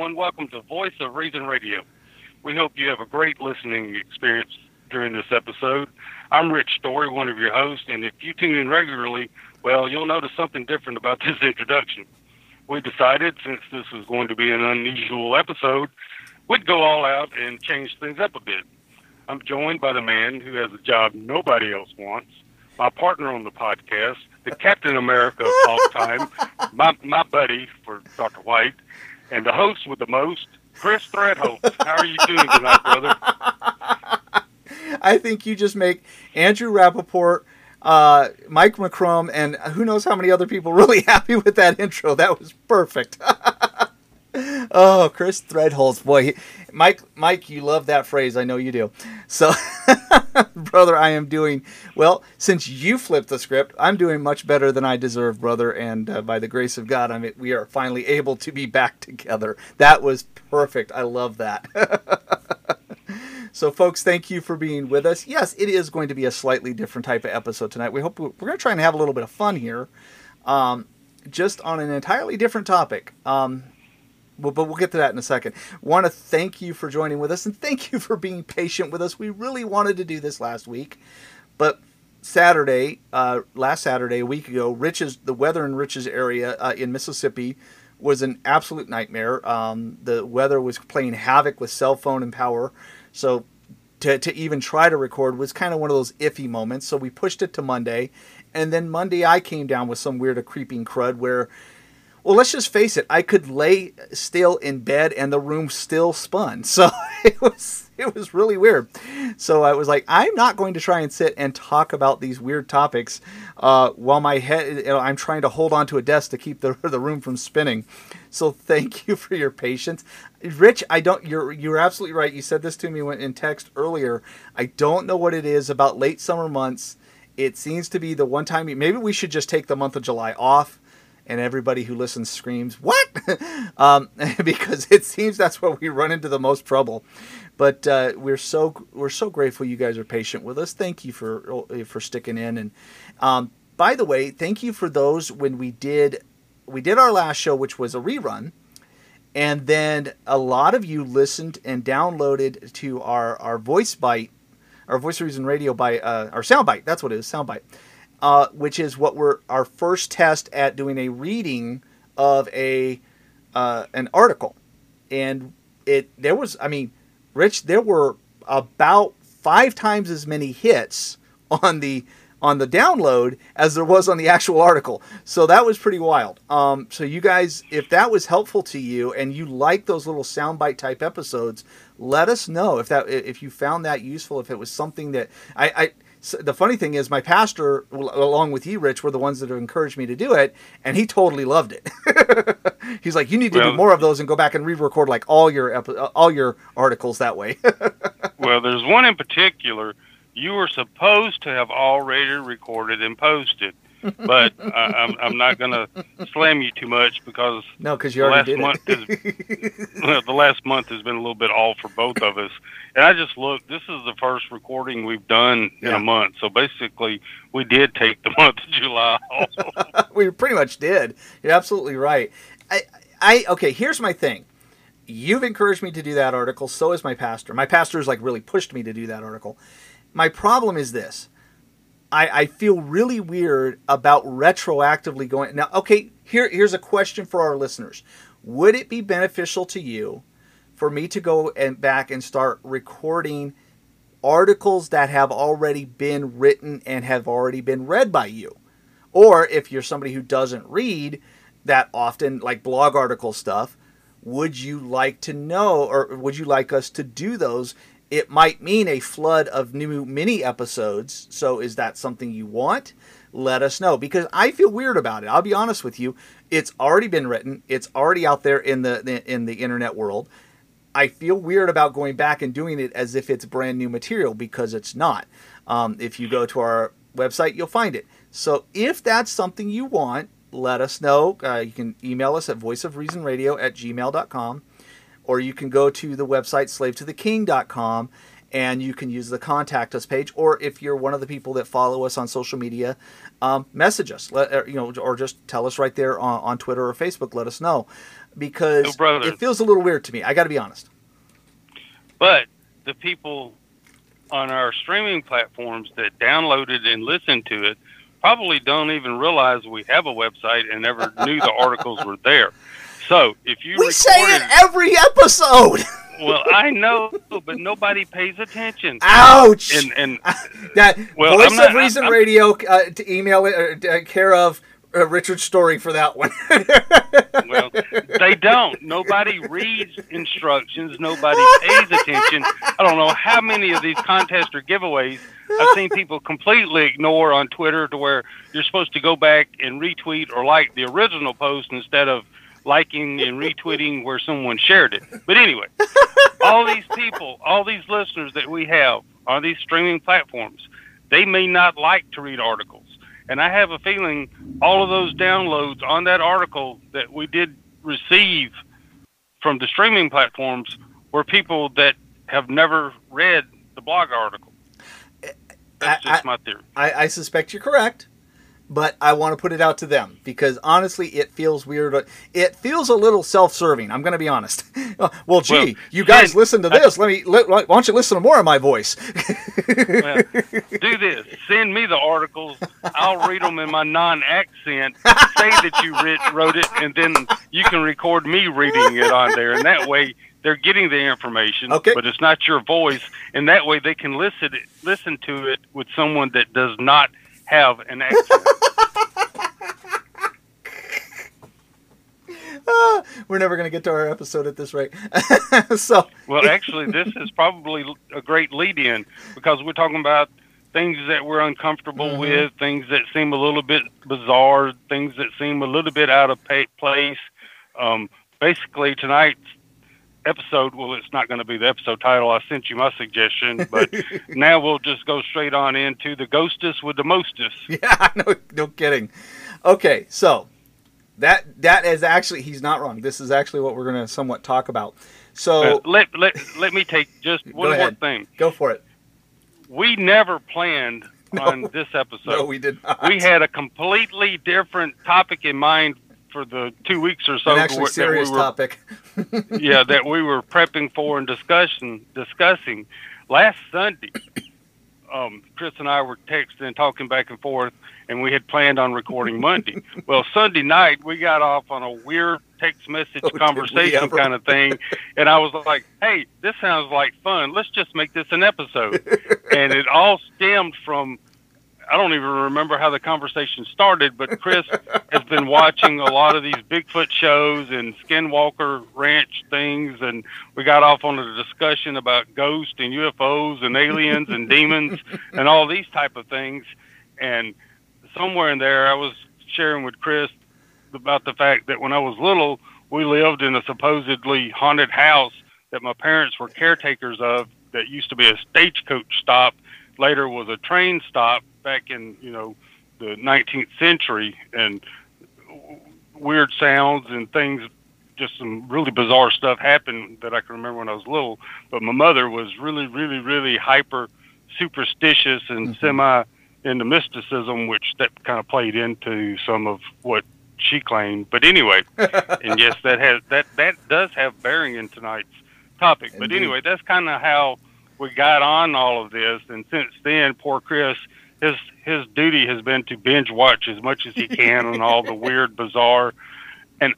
Everyone. Welcome to Voice of Reason Radio. We hope you have a great listening experience during this episode. I'm Rich Story, one of your hosts, and if you tune in regularly, well, you'll notice something different about this introduction. We decided, since this was going to be an unusual episode, we'd go all out and change things up a bit. I'm joined by the man who has a job nobody else wants, my partner on the podcast, the Captain America of all time, my, my buddy for Dr. White, and the host with the most, Chris Threadholz. How are you doing tonight, brother? I think you just make Andrew Rappaport, uh, Mike McCrum, and who knows how many other people really happy with that intro. That was perfect. oh, Chris Threadholz, boy, he, Mike, Mike, you love that phrase. I know you do. So, brother, I am doing well. Since you flipped the script, I'm doing much better than I deserve, brother. And uh, by the grace of God, I mean we are finally able to be back together. That was perfect. I love that. So, folks, thank you for being with us. Yes, it is going to be a slightly different type of episode tonight. We hope we're going to try and have a little bit of fun here, um, just on an entirely different topic. Um, but we'll get to that in a second. Want to thank you for joining with us and thank you for being patient with us. We really wanted to do this last week, but Saturday, uh, last Saturday, a week ago, Rich's the weather in Rich's area uh, in Mississippi was an absolute nightmare. Um, the weather was playing havoc with cell phone and power, so to, to even try to record was kind of one of those iffy moments. So we pushed it to Monday, and then Monday I came down with some weird a creeping crud where well, let's just face it. I could lay still in bed and the room still spun. So it was it was really weird. So I was like, I'm not going to try and sit and talk about these weird topics uh, while my head. You know, I'm trying to hold on to a desk to keep the the room from spinning. So thank you for your patience, Rich. I don't. You're you're absolutely right. You said this to me in text earlier. I don't know what it is about late summer months. It seems to be the one time. Maybe we should just take the month of July off and everybody who listens screams what? Um, because it seems that's where we run into the most trouble. But uh, we're so we're so grateful you guys are patient with us. Thank you for for sticking in. And um, by the way thank you for those when we did we did our last show which was a rerun. And then a lot of you listened and downloaded to our our voice bite our voice reason radio by uh, our sound bite that's what it is sound bite uh, which is what we're our first test at doing a reading of a uh, an article, and it there was I mean, Rich, there were about five times as many hits on the on the download as there was on the actual article. So that was pretty wild. Um, so you guys, if that was helpful to you and you like those little soundbite type episodes, let us know if that if you found that useful. If it was something that I, I so the funny thing is, my pastor, along with you, Rich, were the ones that have encouraged me to do it, and he totally loved it. He's like, "You need to well, do more of those and go back and re-record like all your all your articles that way." well, there's one in particular you were supposed to have already recorded and posted, but I, I'm I'm not going to slam you too much because no, because you already did month it. Well, the last month has been a little bit off for both of us, and I just looked. This is the first recording we've done yeah. in a month, so basically we did take the month of July. we pretty much did. You're absolutely right. I I okay. Here's my thing. You've encouraged me to do that article. So has my pastor. My pastor's like really pushed me to do that article. My problem is this I, I feel really weird about retroactively going. Now, okay, here, here's a question for our listeners. Would it be beneficial to you for me to go and back and start recording articles that have already been written and have already been read by you? Or if you're somebody who doesn't read that often, like blog article stuff, would you like to know or would you like us to do those it might mean a flood of new mini episodes. So, is that something you want? Let us know because I feel weird about it. I'll be honest with you. It's already been written. It's already out there in the in the internet world. I feel weird about going back and doing it as if it's brand new material because it's not. Um, if you go to our website, you'll find it. So, if that's something you want, let us know. Uh, you can email us at voiceofreasonradio at gmail.com or you can go to the website slavetotheking.com and you can use the contact us page. Or if you're one of the people that follow us on social media, um, message us, let, uh, you know, or just tell us right there on, on Twitter or Facebook. Let us know because Oh, it feels a little weird to me. I got to be honest. But the people on our streaming platforms that downloaded and listened to it probably don't even realize we have a website and never knew the articles were there. So if you We recorded, say it every episode. well, I know, but nobody pays attention. Ouch! And and that Well, Voice not- of Reason I'm- Radio uh, to email it uh, uh, care of uh, Richard Story for that one. well, they don't. Nobody reads instructions. Nobody pays attention. I don't know how many of these contests or giveaways I've seen people completely ignore on Twitter to where you're supposed to go back and retweet or like the original post instead of liking and retweeting where someone shared it. But anyway, all these people, all these listeners that we have on these streaming platforms, they may not like to read articles. And I have a feeling all of those downloads on that article that we did receive from the streaming platforms were people that have never read the blog article. That's I- just my theory. I, I suspect you're correct, but I want to put it out to them because honestly, it feels weird. Uh, it feels a little self-serving. I'm going to be honest. Uh, well, gee, Well, you guys listen to this. Let me. Let, why don't you listen to more of my voice? Well, do this. Send me the articles. I'll read them in my non-accent. Say that you writ, wrote it, and then you can record me reading it on there. And that way, they're getting the information, Okay. but it's not your voice. And that way, they can listen listen to it with someone that does not have an. Ah, we're never going to get to our episode at this rate. so Well, actually, this is probably a great lead-in because we're talking about things that we're uncomfortable Mhm. with, things that seem a little bit bizarre, things that seem a little bit out of place. Um, basically, tonight's episode, well, it's not going to be the episode title. I sent you my suggestion, but now we'll just go straight on into the ghostess with the mostest. yeah, no, no kidding. Okay, so that that is actually he's not wrong. This is actually what we're going to somewhat talk about. So Uh, let, let, let me take just one more thing. go for it. We never planned on this episode. No, we did not. we had a completely different topic in mind for the two weeks or so an actually that serious we were, topic. yeah, that we were prepping for and discussing discussing last Sunday. Um, Chris and I were texting and talking back and forth, and we had planned on recording Monday. well, Sunday night we got off on a weird text message Oh, conversation kind of thing, and I was like, "Hey, this sounds like fun. Let's just make this an episode." and it all stemmed from I don't even remember how the conversation started, but Chris has been watching a lot of these Bigfoot shows and Skinwalker Ranch things, and we got off on a discussion about ghosts and UFOs and aliens and demons and all these type of things. And somewhere in there, I was sharing with Chris about the fact that when I was little, we lived in a supposedly haunted house that my parents were caretakers of that used to be a stagecoach stop later was a train stop back in you know the 19th century and weird sounds and things just some really bizarre stuff happened that I can remember when I was little. But my mother was really really really hyper superstitious and Mhm. semi into mysticism which that kind of played into some of what she claimed. But anyway and yes that has that that does have bearing in tonight's topic. But anyway that's kind of how we got on all of this, and since then, poor Chris, his his duty has been to binge watch as much as he can on all the weird, bizarre, and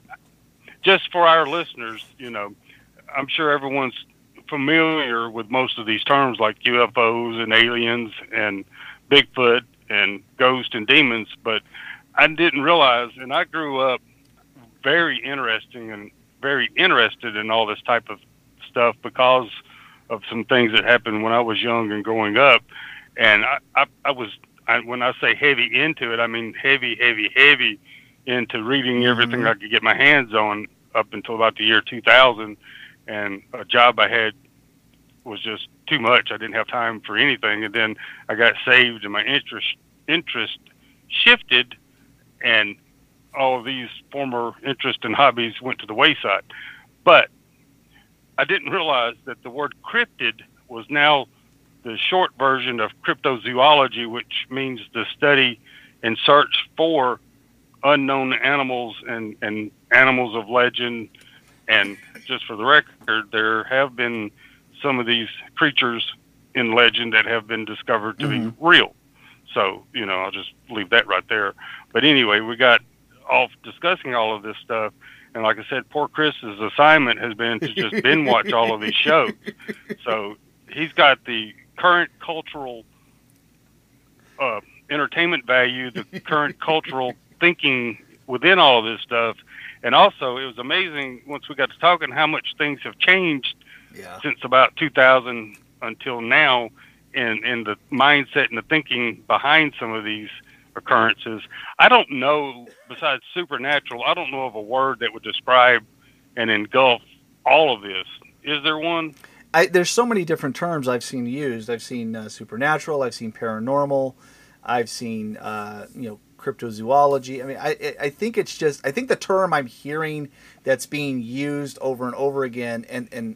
just for our listeners, you know, I'm sure everyone's familiar with most of these terms like UFOs and aliens and Bigfoot and ghosts and demons, but I didn't realize, and I grew up very interesting and very interested in all this type of stuff because of some things that happened when I was young and growing up. And I, I, I was, I, when I say heavy into it, I mean heavy, heavy, heavy into reading everything Mhm. I could get my hands on up until about the year 2000. And a job I had was just too much. I didn't have time for anything. And then I got saved and my interest, interest shifted and all of these former interests and hobbies went to the wayside. But I didn't realize that the word cryptid was now the short version of cryptozoology, which means the study and search for unknown animals and, and animals of legend. And just for the record, there have been some of these creatures in legend that have been discovered to mm-hmm. be real. So, you know, I'll just leave that right there. But anyway, we got off discussing all of this stuff. And like I said, poor Chris's assignment has been to just binge watch all of these shows. So he's got the current cultural uh, entertainment value, the current cultural thinking within all of this stuff. And also, it was amazing once we got to talking how much things have changed yeah. since about 2000 until now in, in the mindset and the thinking behind some of these occurrences. I don't know, besides supernatural, I don't know of a word that would describe and engulf all of this. Is there one? I, there's so many different terms I've seen used. I've seen uh, supernatural. I've seen paranormal. I've seen uh, you know cryptozoology. I mean, I I think it's just I think the term I'm hearing that's being used over and over again, and and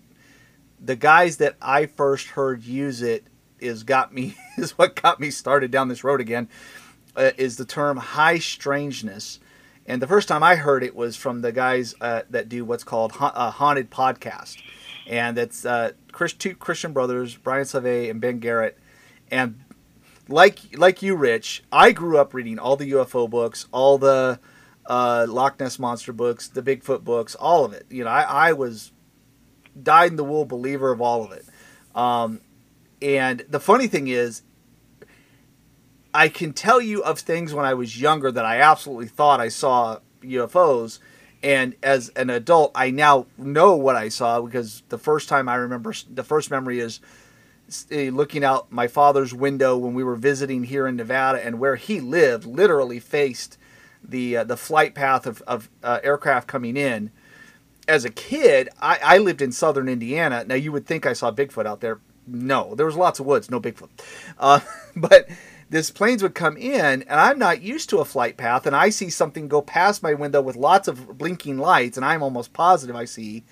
the guys that I first heard use it is got me is what got me started down this road again. Uh, is the term high strangeness. And the first time I heard it was from the guys uh, that do what's called ha- a haunted podcast and it's uh, Chris, two Christian brothers, Brian Sauvé and Ben Garrett, and like like you, Rich, I grew up reading all the UFO books, all the uh, Loch Ness monster books, the Bigfoot books, all of it. You know, I, I was dyed in the wool believer of all of it. Um, and the funny thing is, I can tell you of things when I was younger that I absolutely thought I saw UFOs, and as an adult i now know what i saw because the first time i remember the first memory is eh, looking out my father's window when we were visiting here in nevada and where he lived literally faced the uh, the flight path of, of uh, aircraft coming in. As a kid I, I lived in southern indiana. Now you would think i saw bigfoot out there. No there was lots of woods no bigfoot. Uh, but this planes would come in and I'm not used to a flight path and I see something go past my window with lots of blinking lights and I'm almost positive I see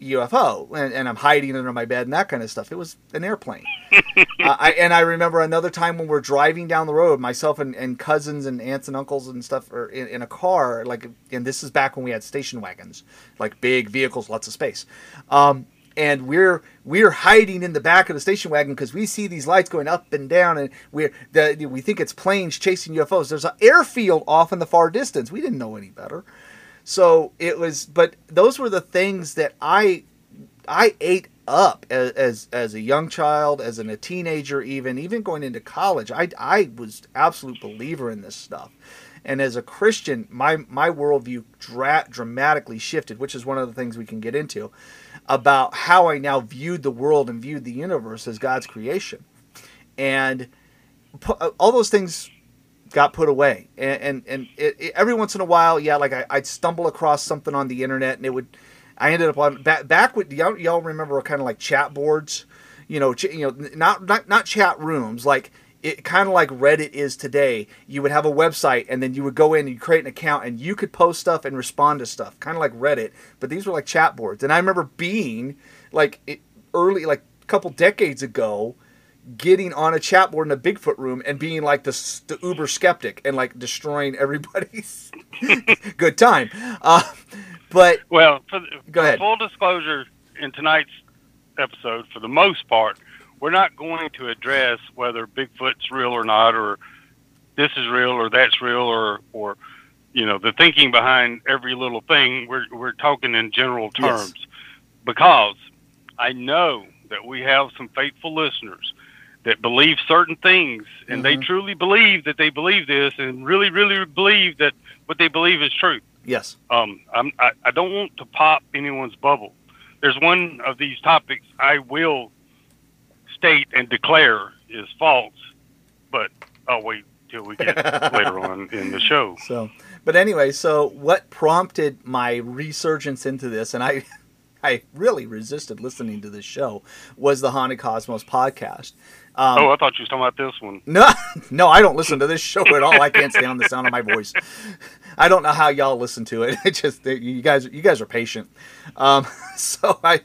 UFO and, and I'm hiding under my bed and that kind of stuff. It was an airplane. uh, I, and I remember another time when we're driving down the road, myself and, and cousins and aunts and uncles and stuff are in, in, a car, like, and this is back when we had station wagons, like big vehicles, lots of space. Um, and we're we're hiding in the back of the station wagon because we see these lights going up and down, and we're the, we think it's planes chasing UFOs. There's an airfield off in the far distance. We didn't know any better, so it was. But those were the things that I I ate up as, as, as a young child, as a teenager, even even going into college. I I was absolute believer in this stuff. And as a Christian, my my worldview dra- dramatically shifted, which is one of the things we can get into about how I now viewed the world and viewed the universe as God's creation. And uh, all those things got put away. And, and, and it, it, every once in a while, yeah, like I, would stumble across something on the internet and it would, I ended up on back, back with, y'all, y'all remember kind of like chat boards, you know, ch- you know, not, not, not chat rooms, like it kind of like Reddit is today. You would have a website and then you would go in and you create an account and you could post stuff and respond to stuff, kind of like Reddit. But these were like chat boards. And I remember being like it, early, like a couple decades ago, getting on a chat board in a Bigfoot room and being like the, the uber skeptic and like destroying everybody's good time. Uh, but well, for the, go ahead. Full disclosure in tonight's episode, for the most part, we're not going to address whether Bigfoot's real or not, or this is real or that's real, or or you know the thinking behind every little thing. We're we're talking in general terms yes. because I know that we have some faithful listeners that believe certain things, and mm-hmm. they truly believe that they believe this, and really, really believe that what they believe is true. Yes. Um, I'm, I, I don't want to pop anyone's bubble. There's one of these topics I will state and declare is false, but I'll wait till we get later on in the show. So, but anyway, so what prompted my resurgence into this, and I, I really resisted listening to this show, was the Haunted Cosmos podcast. Um, oh, I thought you was talking about this one. No, no, I don't listen to this show at all. I can't stand the sound of my voice. I don't know how y'all listen to it. It just you guys, you guys are patient. Um, so I,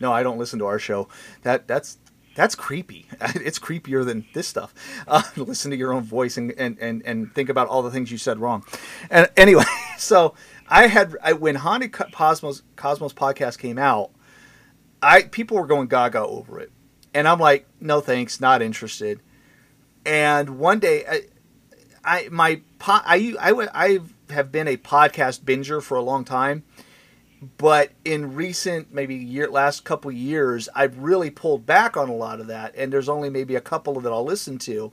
no, I don't listen to our show. That that's that's creepy. It's creepier than this stuff. Uh, listen to your own voice and, and, and, and think about all the things you said wrong. And anyway, so I had I, when Haunted Cosmos Cosmos podcast came out, I people were going gaga over it, and I'm like, no thanks, not interested. And one day, I, I my I I I have been a podcast binger for a long time but in recent maybe year last couple years i've really pulled back on a lot of that and there's only maybe a couple that i'll listen to.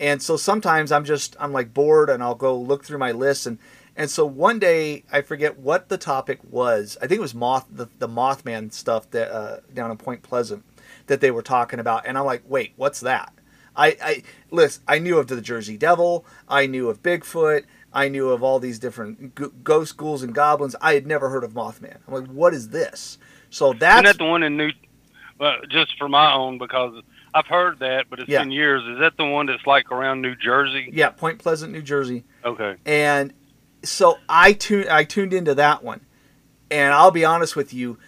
And so sometimes i'm just i'm like bored and i'll go look through my list and and so one day i forget what the topic was. I think it was moth the, the mothman stuff that uh, down in point pleasant that they were talking about and i'm like wait what's that? I i listen i knew of the jersey devil. I knew of bigfoot I knew of all these different ghost ghouls and goblins. I had never heard of Mothman. I'm like, what is this? So that's Isn't that the one in New. Well, just for my own because I've heard that, but it's Yeah. been years. Is that the one that's like around New Jersey? yeah, Point Pleasant, New Jersey. Okay. And so I tuned I tuned into that one. And I'll be honest with you,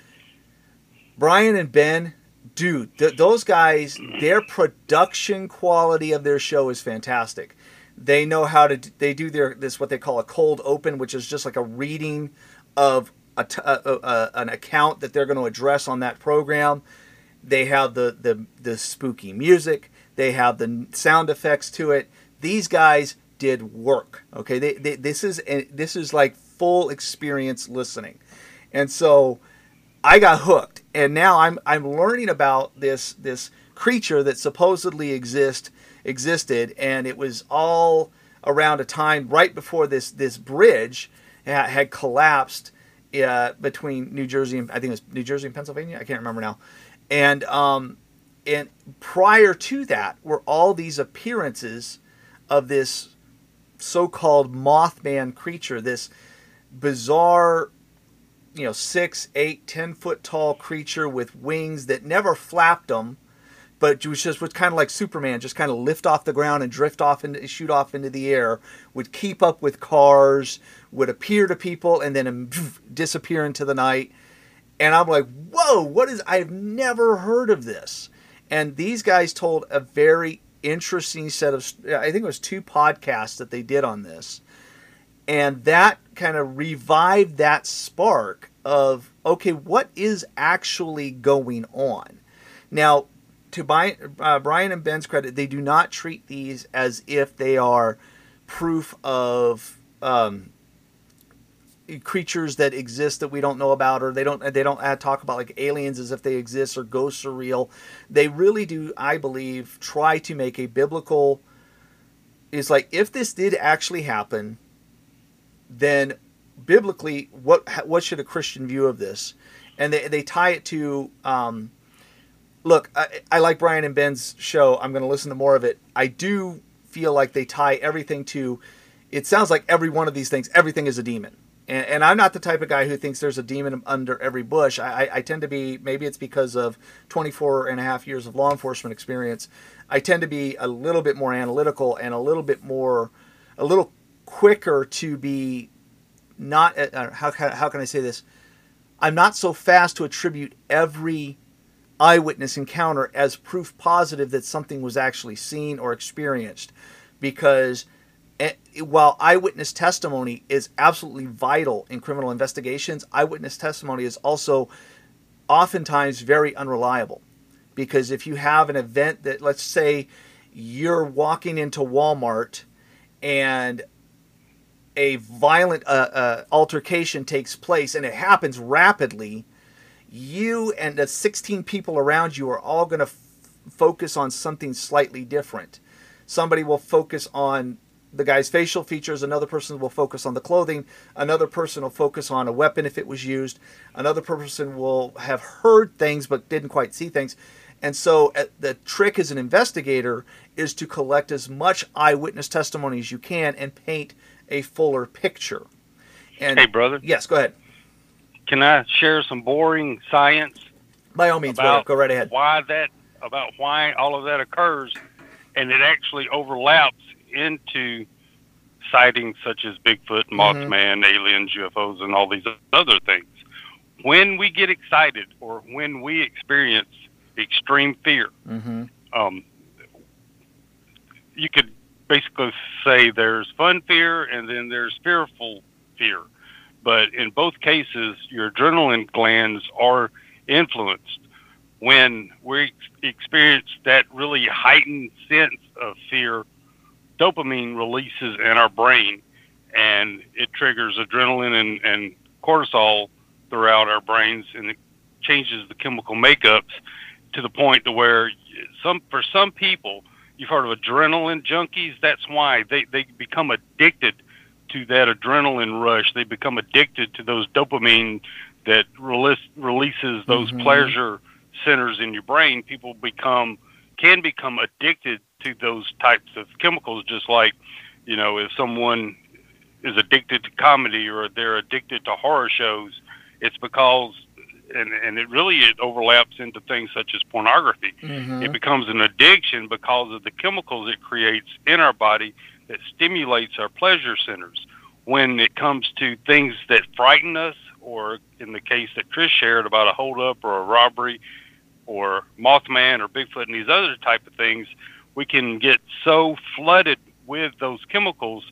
Brian and Ben, dude, th- those guys, their production quality of their show is fantastic. They know how to they do their this what they call a cold open, which is just like a reading of a a- a- an account that they're going to address on that program. They have the, the the spooky music. They have the sound effects to it. These guys did work. Okay, they, they this is this is like full experience listening, and so I got hooked. And now I'm I'm learning about this this creature that supposedly exist existed, and it was all around a time right before this this bridge ha- had collapsed uh, between New Jersey and I think it was New Jersey and Pennsylvania. I can't remember now. And um, and prior to that were all these appearances of this so-called Mothman creature, this bizarre, you know, six, eight, ten foot tall creature with wings that never flapped them, but it was just was kind of like Superman, just kind of lift off the ground and drift off and shoot off into the air. Would keep up with cars, would appear to people, and then um, disappear into the night. And I'm like, whoa, what is? I've never heard of this. And these guys told a very interesting set of, I think it was two podcasts that they did on this. And that kind of revived that spark of, okay, what is actually going on? Now, to buy, uh, Brian and Ben's credit, they do not treat these as if they are proof of um, creatures that exist that we don't know about, or they don't they don't uh, talk about like aliens as if they exist or ghosts are real. They really do, I believe, try to make a biblical. Is like if this did actually happen, then biblically, what what should a Christian view of this? And they they tie it to. Um, look, I, I like Brian and Ben's show. I'm going to listen to more of it. I do feel like they tie everything to. It sounds like every one of these things, everything is a demon. And, and I'm not the type of guy who thinks there's a demon under every bush. I, I, I tend to be, maybe it's because of 24 and a half years of law enforcement experience. I tend to be a little bit more analytical and a little bit more, a little quicker to be not, uh, how, how can I say this? I'm not so fast to attribute every eyewitness encounter as proof positive that something was actually seen or experienced. Because eh, while eyewitness testimony is absolutely vital in criminal investigations eyewitness testimony is also oftentimes very unreliable. Because if you have an event that let's say you're walking into Walmart and a violent uh, uh, altercation takes place and it happens rapidly you and the 16 people around you are all going to f- focus on something slightly different. Somebody will focus on the guy's facial features, another person will focus on the clothing, another person will focus on a weapon if it was used, another person will have heard things but didn't quite see things. And so uh, the trick as an investigator is to collect as much eyewitness testimony as you can and paint a fuller picture. And Hey, brother. yes, go ahead. Can I share some boring science By all means, go, about go right ahead. why that about why all of that occurs, and it actually overlaps into sightings such as Bigfoot, Mm-hmm. Mothman, aliens, UFOs, and all these other things. When we get excited or when we experience extreme fear. Mm-hmm. Um, you could basically say there's fun fear and then there's fearful fear. But in both cases, your adrenaline glands are influenced. When we experience that really heightened sense of fear, dopamine releases in our brain and it triggers adrenaline and, and cortisol throughout our brains and it changes the chemical makeups to the point to where some for some people you've heard of adrenaline junkies that's why they, they become addicted to that adrenaline rush they become addicted to those dopamine that release, releases those Mhm. pleasure centers in your brain people become can become addicted to those types of chemicals just like you know if someone is addicted to comedy or they're addicted to horror shows it's because and and it really it overlaps into things such as pornography Mm-hmm. it becomes an addiction because of the chemicals it creates in our body that stimulates our pleasure centers. When it comes to things that frighten us, or in the case that Chris shared about a holdup or a robbery, or Mothman or Bigfoot and these other type of things, we can get so flooded with those chemicals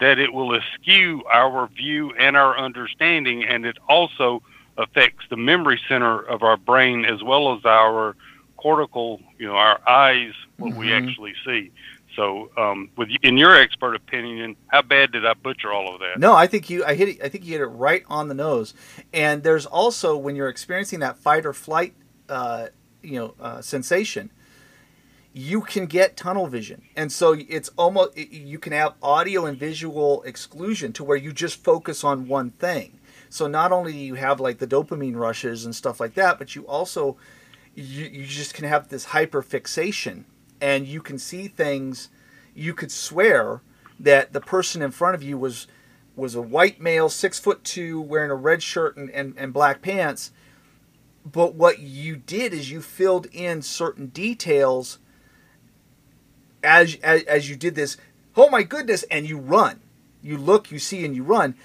that it will askew our view and our understanding, and it also affects the memory center of our brain as well as our cortical, you know, our eyes, what we Mhm. actually see. So, um, with in your expert opinion, how bad did I butcher all of that? No, I think you I hit it, I think you hit it right on the nose. And there's also when you're experiencing that fight or flight uh, you know uh, sensation, you can get tunnel vision. And so it's almost you can have audio and visual exclusion to where you just focus on one thing. So not only do you have like the dopamine rushes and stuff like that, but you also you, you just can have this hyper fixation and you can see things you could swear that the person in front of you was was a white male six foot two wearing a red shirt and, and, and black pants. But what you did is you filled in certain details as, as as you did this oh my goodness and you run. You look you see and you run.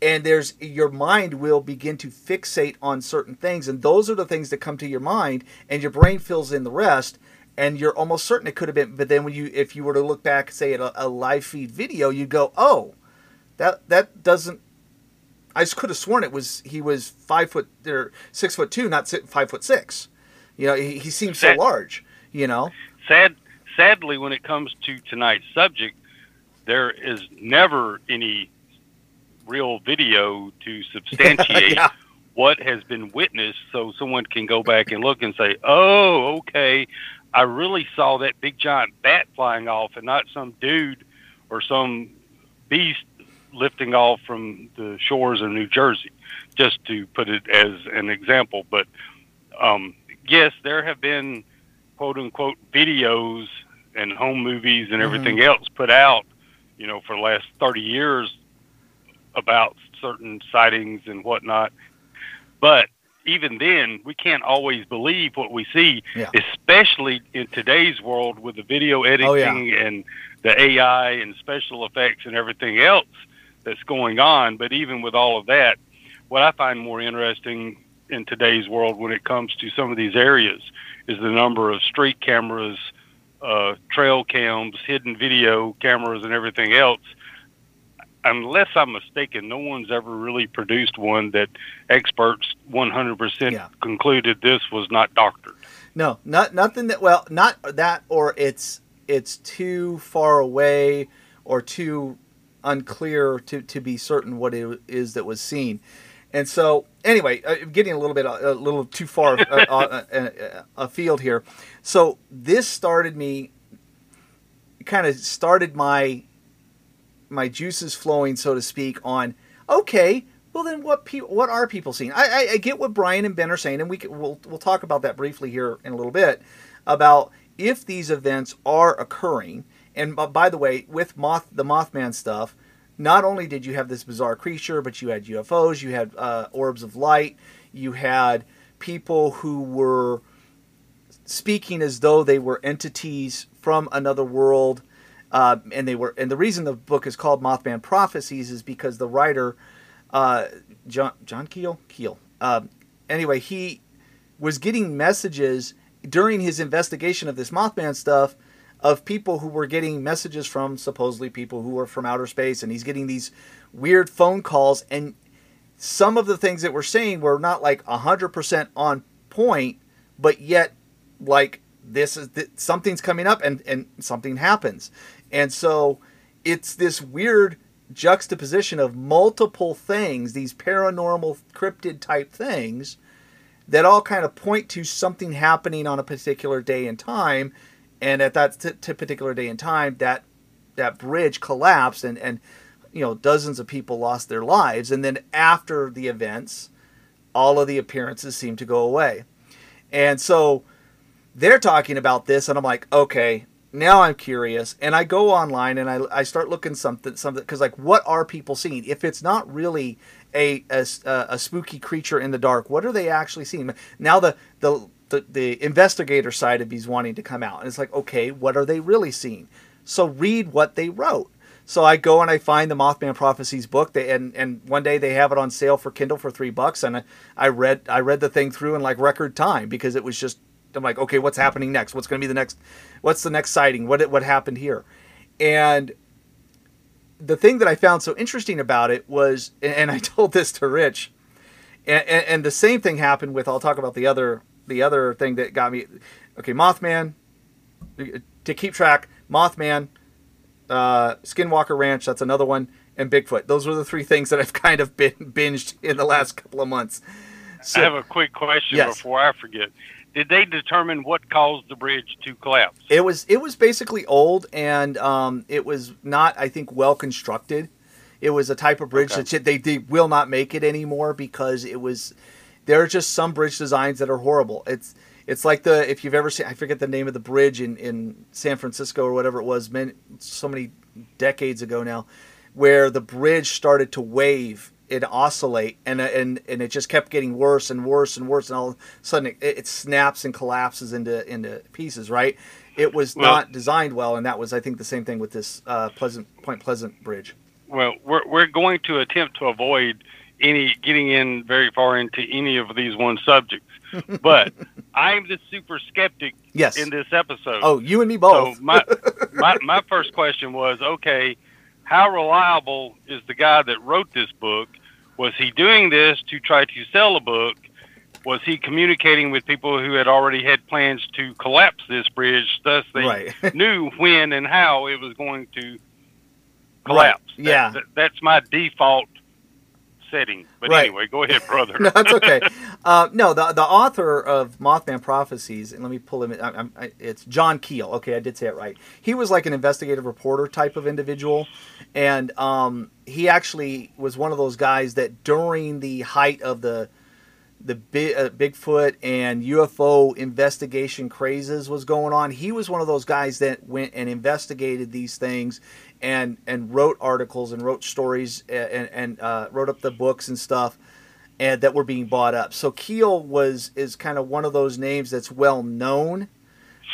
And there's your mind will begin to fixate on certain things. And those are the things that come to your mind and your brain fills in the rest and you're almost certain it could have been but then when you if you were to look back say at a, a live feed video you'd go oh that that doesn't i could have sworn it was he was five foot or six foot two not five foot six. You know he, he seems so large you know? Sad, sadly, when it comes to tonight's subject, there is never any real video to substantiate yeah what has been witnessed so someone can go back and look and say, oh, okay, I really saw that big giant bat flying off and not some dude or some beast lifting off from the shores of New Jersey, just to put it as an example. But um, yes, there have been quote unquote videos and home movies and everything else put out, you know, for the last 30 years about certain sightings and whatnot. But even then, we can't always believe what we see, Yeah. especially in today's world with the video editing Oh, yeah. and the AI and special effects and everything else that's going on. But even with all of that, what I find more interesting in today's world when it comes to some of these areas is the number of street cameras, uh, trail cams, hidden video cameras, and everything else. Unless I'm mistaken, no one's ever really produced one that experts 100% Yeah. concluded this was not doctored. No, not nothing that well, not that or it's it's too far away or too unclear to, to be certain what it is that was seen. And so, anyway, uh, getting a little bit a little too far uh, uh, uh, afield here. So this started me, kind of started my my juices flowing, so to speak, on okay. Well, then, what pe- what are people seeing? I, I, I get what Brian and Ben are saying, and we can, we'll we'll talk about that briefly here in a little bit about if these events are occurring. And by the way, with moth the Mothman stuff, not only did you have this bizarre creature, but you had UFOs, you had uh, orbs of light, you had people who were speaking as though they were entities from another world. Uh, and they were, and the reason the book is called Mothman Prophecies is because the writer, uh, John John Keel Keel. Um, anyway, he was getting messages during his investigation of this Mothman stuff, of people who were getting messages from supposedly people who were from outer space, and he's getting these weird phone calls, and some of the things that we're saying were not like hundred percent on point, but yet like this is th- something's coming up and and something happens, and so it's this weird juxtaposition of multiple things, these paranormal cryptid type things that all kind of point to something happening on a particular day and time. And at that t- t- particular day and time, that that bridge collapsed, and and you know dozens of people lost their lives. And then after the events, all of the appearances seem to go away. And so they're talking about this, and I'm like, okay, now I'm curious, and I go online and I, I start looking something something because like what are people seeing? If it's not really a, a a spooky creature in the dark, what are they actually seeing? Now the the the, the investigator side of me's wanting to come out, and it's like okay, what are they really seeing? So read what they wrote. So I go and I find the Mothman Prophecies book, they, and and one day they have it on sale for Kindle for three bucks, and I, I read I read the thing through in like record time because it was just I'm like, okay, what's happening next? What's going to be the next? What's the next sighting? What what happened here? And the thing that I found so interesting about it was, and I told this to Rich, and, and, and the same thing happened with. I'll talk about the other the other thing that got me. Okay, Mothman. To keep track, Mothman, uh, Skinwalker Ranch. That's another one, and Bigfoot. Those were the three things that I've kind of been binged in the last couple of months. So, I have a quick question yes. before I forget did they determine what caused the bridge to collapse? It was it was basically old and um, it was not I think well constructed. It was a type of bridge okay. that they, they will not make it anymore because it was there are just some bridge designs that are horrible. It's it's like the if you've ever seen I forget the name of the bridge in, in San Francisco or whatever it was, many, so many decades ago now, where the bridge started to wave it oscillate and and and it just kept getting worse and worse and worse and all of a sudden it, it snaps and collapses into into pieces right? It was well, not designed well and that was i think the same thing with this uh, pleasant point pleasant bridge. Well we're, we're going to attempt to avoid any getting in very far into any of these one subjects but i'm the super skeptic yes. in this episode. Oh you and me both. So my, my my first question was okay how reliable is the guy that wrote this book? Was he doing this to try to sell a book? Was he communicating with people who had already had plans to collapse this bridge? Thus, they right. knew when and how it was going to collapse. Right. Yeah, that, that's my default setting. But right. anyway, go ahead, brother. no, that's okay. uh, no, the the author of Mothman Prophecies, and let me pull him. In, I, I, it's John Keel. Okay, I did say it right. He was like an investigative reporter type of individual, and um, he actually was one of those guys that during the height of the the big, uh, Bigfoot and UFO investigation crazes was going on. He was one of those guys that went and investigated these things and and wrote articles and wrote stories and and uh, wrote up the books and stuff and that were being bought up. So Keel was is kind of one of those names that's well known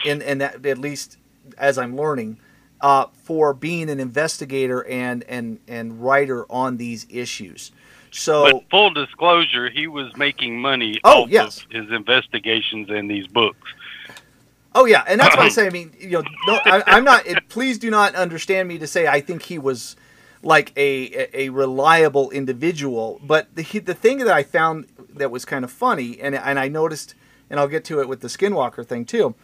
in and that at least as I'm learning uh, for being an investigator and and and writer on these issues. So, but full disclosure, he was making money oh, off yes. of his investigations and these books. Oh yeah, and that's why I say. I mean, you know, no, I, am not. It, please do not understand me to say I think he was like a a, reliable individual. But the the thing that I found that was kind of funny, and and I noticed, and I'll get to it with the Skinwalker thing too.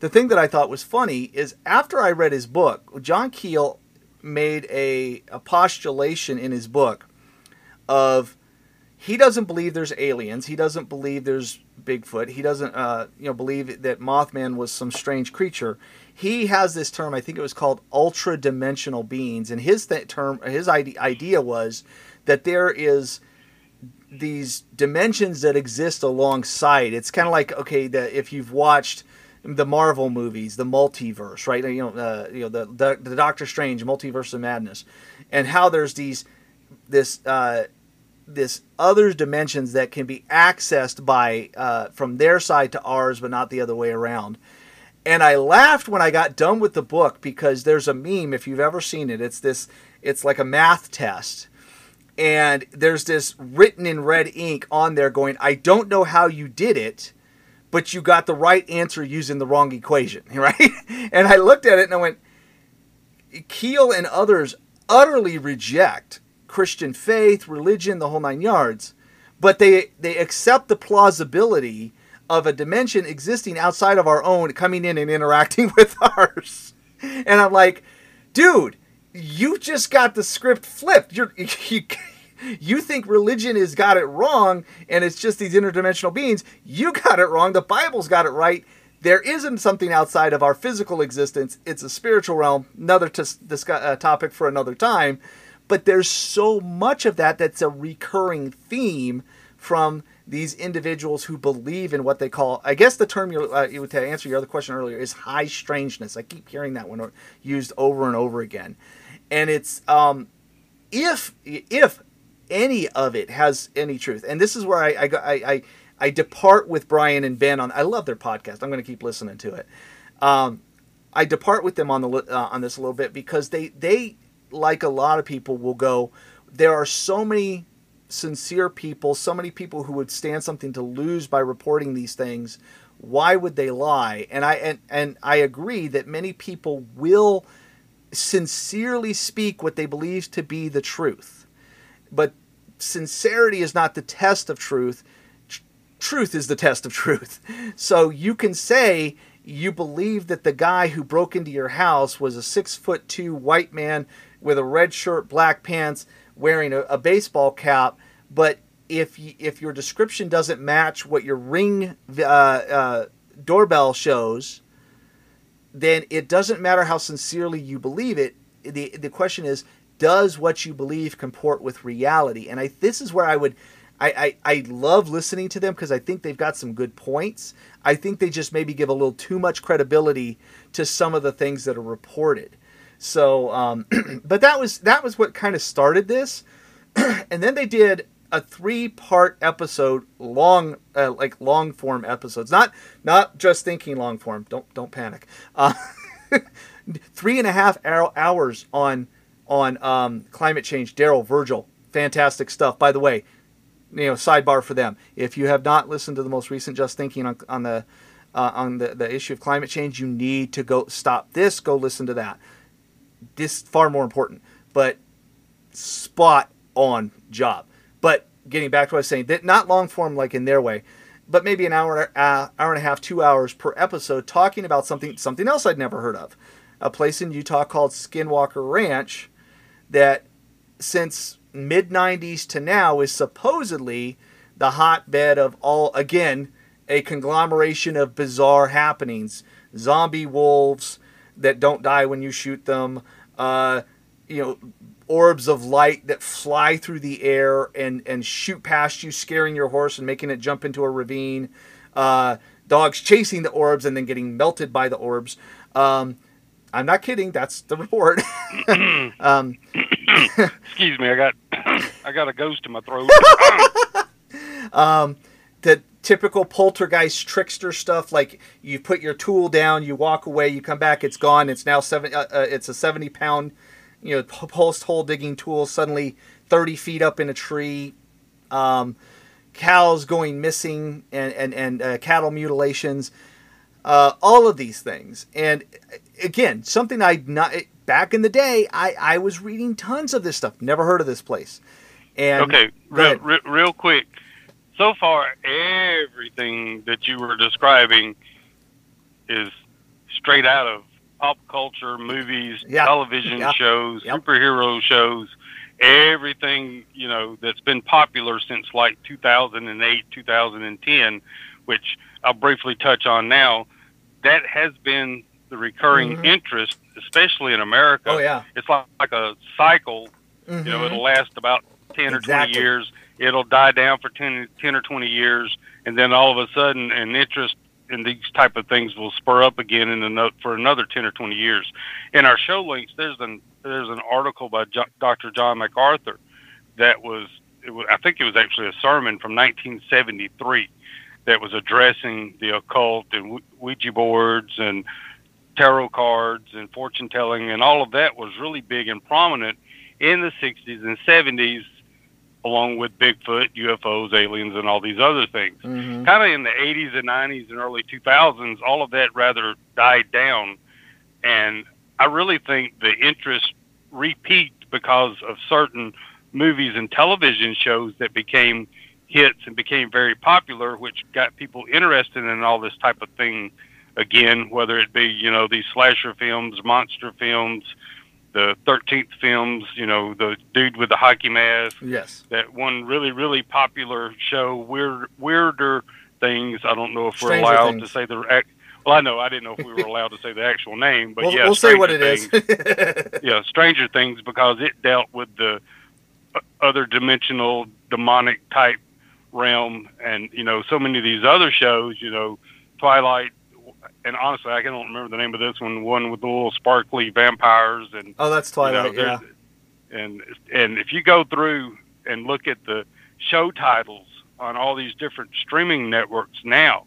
The thing that I thought was funny is after I read his book, John Keel made a, a postulation in his book of he doesn't believe there's aliens. He doesn't believe there's Bigfoot. He doesn't, uh, you know, believe that Mothman was some strange creature. He has this term. I think it was called ultra-dimensional beings, and his th- term, his idea was that there is these dimensions that exist alongside. It's kind of like okay, the, if you've watched the Marvel movies, the multiverse, right? You know, uh, you know the, the, the Doctor Strange multiverse of madness, and how there's these this uh, this other dimensions that can be accessed by uh, from their side to ours, but not the other way around. And I laughed when I got done with the book because there's a meme if you've ever seen it. It's this. It's like a math test, and there's this written in red ink on there going, "I don't know how you did it." but you got the right answer using the wrong equation, right? and I looked at it and I went, Keel and others utterly reject Christian faith, religion, the whole nine yards, but they they accept the plausibility of a dimension existing outside of our own coming in and interacting with ours. And I'm like, dude, you just got the script flipped. You're you, you think religion has got it wrong and it's just these interdimensional beings. You got it wrong. The Bible's got it right. There isn't something outside of our physical existence. It's a spiritual realm. Another t- discuss, uh, topic for another time. But there's so much of that that's a recurring theme from these individuals who believe in what they call, I guess the term you uh, to answer your other question earlier is high strangeness. I keep hearing that one used over and over again, and it's um, if if any of it has any truth, and this is where I I, I, I depart with Brian and Ben on. I love their podcast. I'm going to keep listening to it. Um, I depart with them on the uh, on this a little bit because they they like a lot of people will go. There are so many sincere people, so many people who would stand something to lose by reporting these things, why would they lie? And I and, and I agree that many people will sincerely speak what they believe to be the truth. But sincerity is not the test of truth. Tr- truth is the test of truth. So you can say you believe that the guy who broke into your house was a six foot two white man with a red shirt, black pants, wearing a, a baseball cap, but if if your description doesn't match what your ring uh, uh, doorbell shows, then it doesn't matter how sincerely you believe it. the The question is, does what you believe comport with reality? And I this is where I would. I, I, I love listening to them because I think they've got some good points. I think they just maybe give a little too much credibility to some of the things that are reported. So, um, but that was that was what kind of started this, and then they did a three part episode, long uh, like long form episodes, not not just thinking long form. Don't don't panic. Uh, three and a half hours on on um, climate change. Darrell Virgil, fantastic stuff. By the way, you know sidebar for them. If you have not listened to the most recent Just Thinking on on the uh, on the, the issue of climate change, you need to go stop this, go listen to that this far more important, but spot on job. But getting back to what I was saying, that not long form like in their way, but maybe an hour, uh, hour and a half, two hours per episode, talking about something something else I'd never heard of, a place in Utah called Skinwalker Ranch, that since mid '90s to now is supposedly the hotbed of all again a conglomeration of bizarre happenings, zombie wolves that don't die when you shoot them, uh, you know, orbs of light that fly through the air and, and shoot past you, scaring your horse and making it jump into a ravine. Uh, dogs chasing the orbs and then getting melted by the orbs. Um, I'm not kidding. That's the report. um, Excuse me. I got I got a ghost in my throat. um, the typical poltergeist trickster stuff, like you put your tool down, you walk away, you come back, it's gone. It's now seven. Uh, uh, it's a seventy pound, you know, post hole digging tool. Suddenly thirty feet up in a tree. Um, cows going missing and and and uh, cattle mutilations. Uh, all of these things, and uh, again, something I not back in the day, I I was reading tons of this stuff. Never heard of this place. And okay, real, real quick so far, everything that you were describing is straight out of pop culture, movies, television shows, superhero shows, everything, you know, that's been popular since like 2008, 2010, which I'll briefly touch on now. That has been the recurring mm-hmm. interest, especially in America. Oh, yeah. It's like, like a cycle. Mm-hmm. You know, mm-hmm. it'll last about 10 exactly. or 20 years it'll die down for 10, 10 or 20 years, and then all of a sudden an interest in these type of things will spur up again in for another 10 or 20 years. In our show links, there's an there's an article by jo- Dr. John MacArthur that was, was I think it was actually a sermon from 1973 that was addressing the occult and Ouija boards and tarot cards and fortune telling and all of that was really big and prominent in the 60s and 70s along with Bigfoot, UFOs, aliens, and all these other things. Mm-hmm. Kind of in the 80s and 90s and early 2000s, all of that rather died down. And I really think the interest repeaked because of certain movies and television shows that became hits and became very popular, which got people interested in all this type of thing again, whether it be, you know, these slasher films, monster films, the 13th films, you know, the dude with the hockey mask. Yes. That one really, really popular show, weird, weirder things. I don't know if Stranger we're allowed Things. to say the. ac- Well, I know I didn't know if we were allowed to say the actual name, but we'll yeah, we'll say what it Stranger is. Yeah, Stranger Things because it dealt with the uh, other dimensional demonic type realm, and you know, so many of these other shows, you know, Twilight, and honestly, I don't remember the name of this one, one with the little sparkly vampires and oh, that's you know, Twilight. yeah. and and if you go through and look at the show titles on all these different streaming networks now,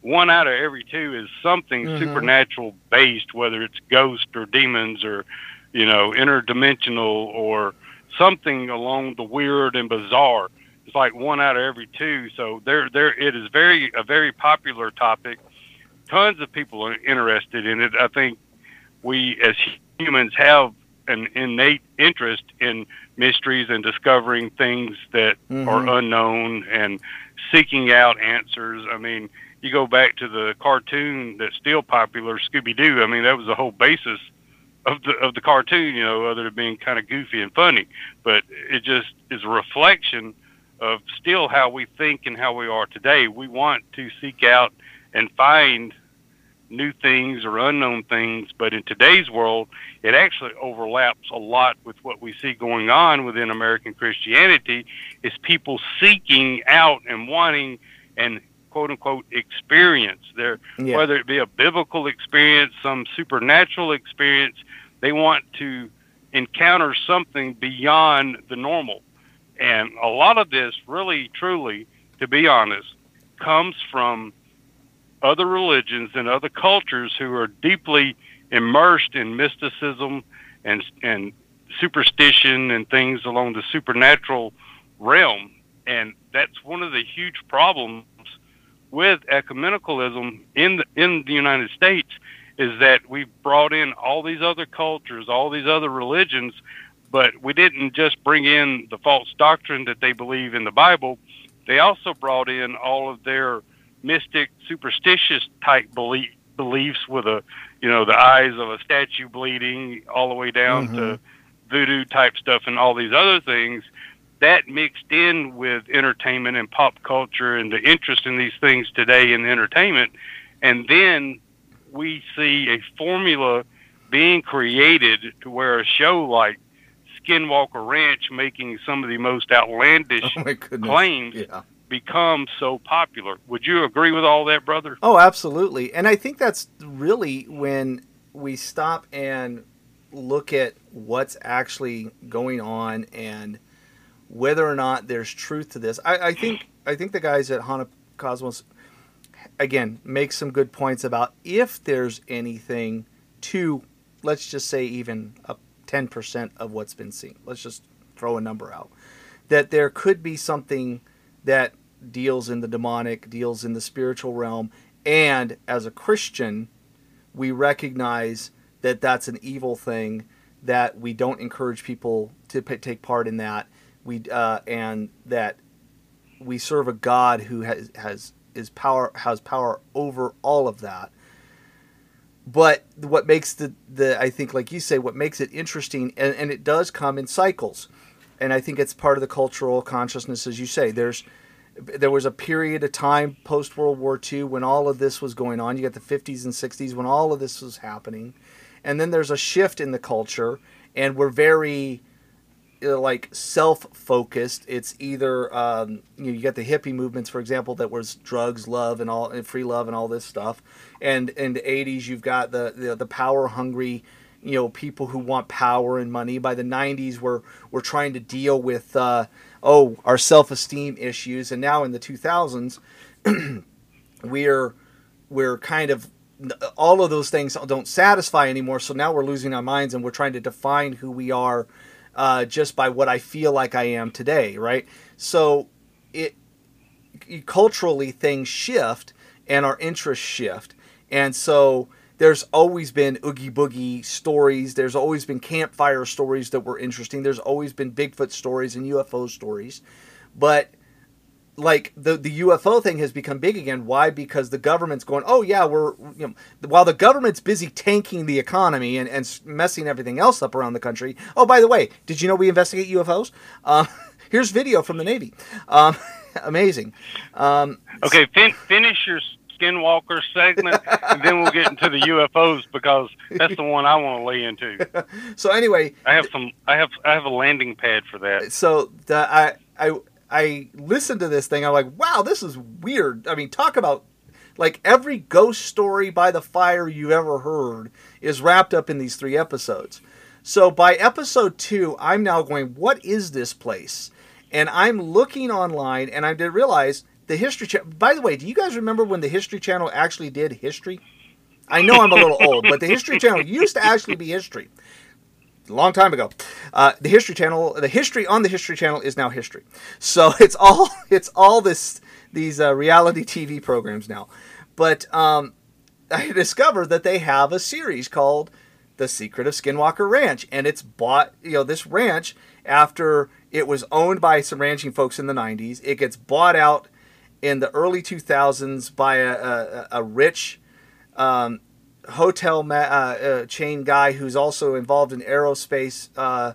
one out of every two is something Mhm. supernatural based, whether it's ghosts or demons or you know interdimensional or something along the weird and bizarre. It's like one out of every two. So there, there, it is very a very popular topic. Tons of people are interested in it. I think we as humans have an innate interest in mysteries and discovering things that Mhm. are unknown and seeking out answers. I mean, you go back to the cartoon that's still popular, Scooby Doo. I mean, that was the whole basis of the of the cartoon. You know, other than being kind of goofy and funny, but it just is a reflection of still how we think and how we are today. We want to seek out and find new things or unknown things, but in today's world, it actually overlaps a lot with what we see going on within American Christianity is people seeking out and wanting and quote unquote experience their Yeah. whether it be a biblical experience, some supernatural experience, they want to encounter something beyond the normal. And a lot of this really truly, to be honest, comes from other religions and other cultures who are deeply immersed in mysticism and and superstition and things along the supernatural realm and that's one of the huge problems with ecumenicalism in the, in the United States is that we brought in all these other cultures, all these other religions, but we didn't just bring in the false doctrine that they believe in the Bible. They also brought in all of their mystic, superstitious type belief, beliefs with a, you know, the eyes of a statue bleeding all the way down to mm-hmm. voodoo type stuff and all these other things. That mixed in with entertainment and pop culture and the interest in these things today in entertainment, and then we see a formula being created to where a show like Skinwalker Ranch making some of the most outlandish Oh claims Yeah. Become so popular. Would you agree with all that, brother? Oh, absolutely. And I think that's really when we stop and look at what's actually going on and whether or not there's truth to this. I, I think I think the guys at Haunted Cosmos again make some good points about if there's anything to let's just say even a 10% of what's been seen. Let's just throw a number out. That there could be something that deals in the demonic, deals in the spiritual realm, and as a Christian, we recognize that that's an evil thing, that we don't encourage people to p- take part in that, we uh, and that we serve a God who has has is power has power over all of that. But what makes the, the I think like you say what makes it interesting and, and it does come in cycles. And I think it's part of the cultural consciousness as you say. There's there was a period of time post World War II when all of this was going on. You got the 50s and 60s when all of this was happening. And then there's a shift in the culture and we're very uh, like self-focused. It's either um, you know you got the hippie movements, for example, that was drugs, love, and all and free love and all this stuff. And in the '80s, you've got the the, the power-hungry, you know, people who want power and money. By the '90s, we're we're trying to deal with uh, oh our self-esteem issues, and now in the 2000s, we're we're kind of all of those things don't satisfy anymore. So now we're losing our minds and we're trying to define who we are uh, just by what I feel like I am today, right? So it culturally things shift and our interests shift, and so there's always been oogie boogie stories. There's always been campfire stories that were interesting. There's always been Bigfoot stories and UFO stories, but like the the UFO thing has become big again. Why? Because the government's going, oh yeah, we're you know, while the government's busy tanking the economy and, and messing everything else up around the country. Oh, by the way, did you know we investigate UFOs? Uh, here's video from the Navy. Um, amazing. Um, okay, fin- finish your Skinwalker segment, and then we'll get into the UFOs because that's the one I want to lay into. so anyway, I have some. I have I have a landing pad for that. So the, I I I listened to this thing. I'm like, wow, this is weird. I mean, talk about like every ghost story by the fire you ever heard is wrapped up in these three episodes. So by episode two, I'm now going, what is this place? And I'm looking online, and I did realize the History Channel. By the way, do you guys remember when the History Channel actually did history? I know I'm a little old, but the History Channel used to actually be history a long time ago. Uh, the History Channel, the history on the History Channel is now history. So it's all it's all this these uh, reality TV programs now. But um, I discovered that they have a series called The Secret of Skinwalker Ranch, and it's bought. You know, this ranch after it was owned by some ranching folks in the '90s, it gets bought out in the early 2000s by a, a, a rich um, hotel ma- uh, uh, chain guy who's also involved in aerospace, uh,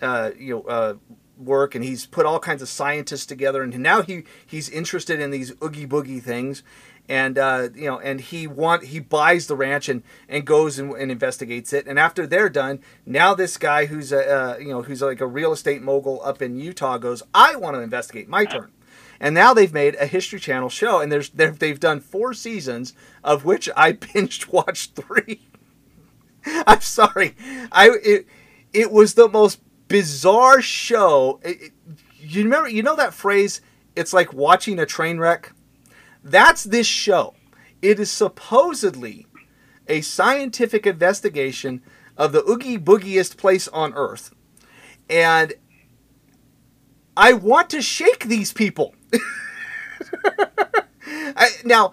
uh you know, uh, work, and he's put all kinds of scientists together, and now he he's interested in these oogie boogie things, and uh, you know, and he want he buys the ranch and and goes and, and investigates it, and after they're done, now this guy who's a you know who's like a real estate mogul up in Utah goes, I want to investigate, my turn. And now they've made a History Channel show, and there's they've done four seasons, of which I binged watched three. I'm sorry, I it, it was the most bizarre show. It, it, you remember, you know that phrase? It's like watching a train wreck. That's this show. It is supposedly a scientific investigation of the oogie boogiest place on earth, and I want to shake these people. I, now,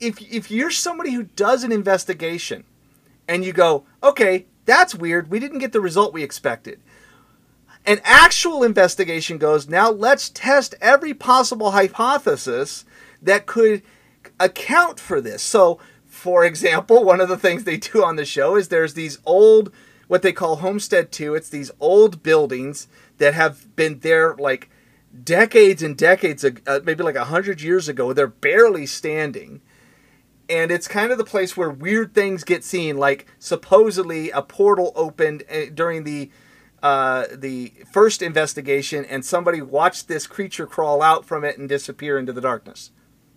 if if you're somebody who does an investigation and you go, okay, that's weird, we didn't get the result we expected. An actual investigation goes, now let's test every possible hypothesis that could account for this. So, for example, one of the things they do on the show is there's these old, what they call Homestead 2, it's these old buildings that have been there like decades and decades, uh, maybe like a hundred years ago. They're barely standing, and it's kind of the place where weird things get seen. Like supposedly a portal opened uh, during the uh, the first investigation, and somebody watched this creature crawl out from it and disappear into the darkness.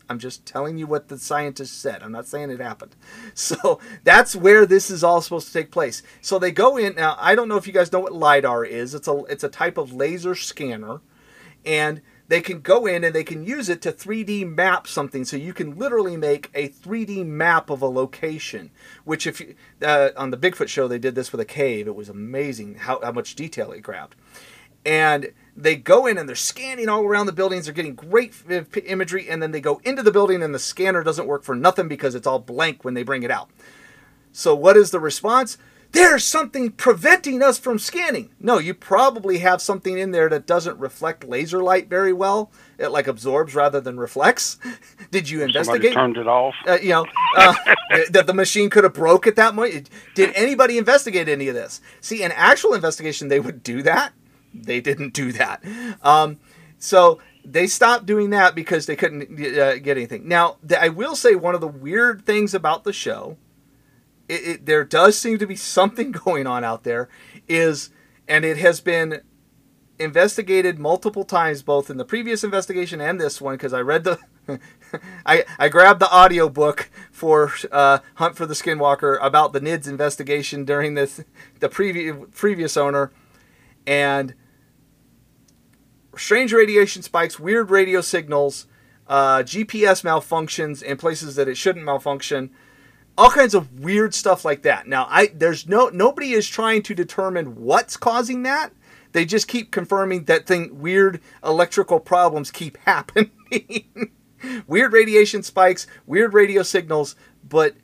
I'm just telling you what the scientists said. I'm not saying it happened. So that's where this is all supposed to take place. So they go in now. I don't know if you guys know what lidar is. It's a it's a type of laser scanner and they can go in and they can use it to 3D map something. So you can literally make a 3D map of a location. Which, if you, uh, on the Bigfoot show, they did this with a cave. It was amazing how, how much detail it grabbed. And they go in and they're scanning all around the buildings. They're getting great imagery, and then they go into the building, and the scanner doesn't work for nothing because it's all blank when they bring it out. So, what is the response? There's something preventing us from scanning. No, you probably have something in there that doesn't reflect laser light very well. It like absorbs rather than reflects. Did you investigate? Somebody turned it off. Uh, you know uh, that the machine could have broke at that point. Did anybody investigate any of this? See, an actual investigation, they would do that. They didn't do that. Um, so they stopped doing that because they couldn't uh, get anything. Now, I will say one of the weird things about the show it, it, there does seem to be something going on out there. Is and it has been investigated multiple times, both in the previous investigation and this one, because I read the. I, I grabbed the audio book for uh, Hunt for the Skinwalker about the NIDS investigation during this the previous previous owner, and strange radiation spikes, weird radio signals, uh, GPS malfunctions in places that it shouldn't malfunction, all kinds of weird stuff like that. Now, I there's no nobody is trying to determine what's causing that. They just keep confirming that thing weird electrical problems keep happening. weird radiation spikes, weird radio signals, but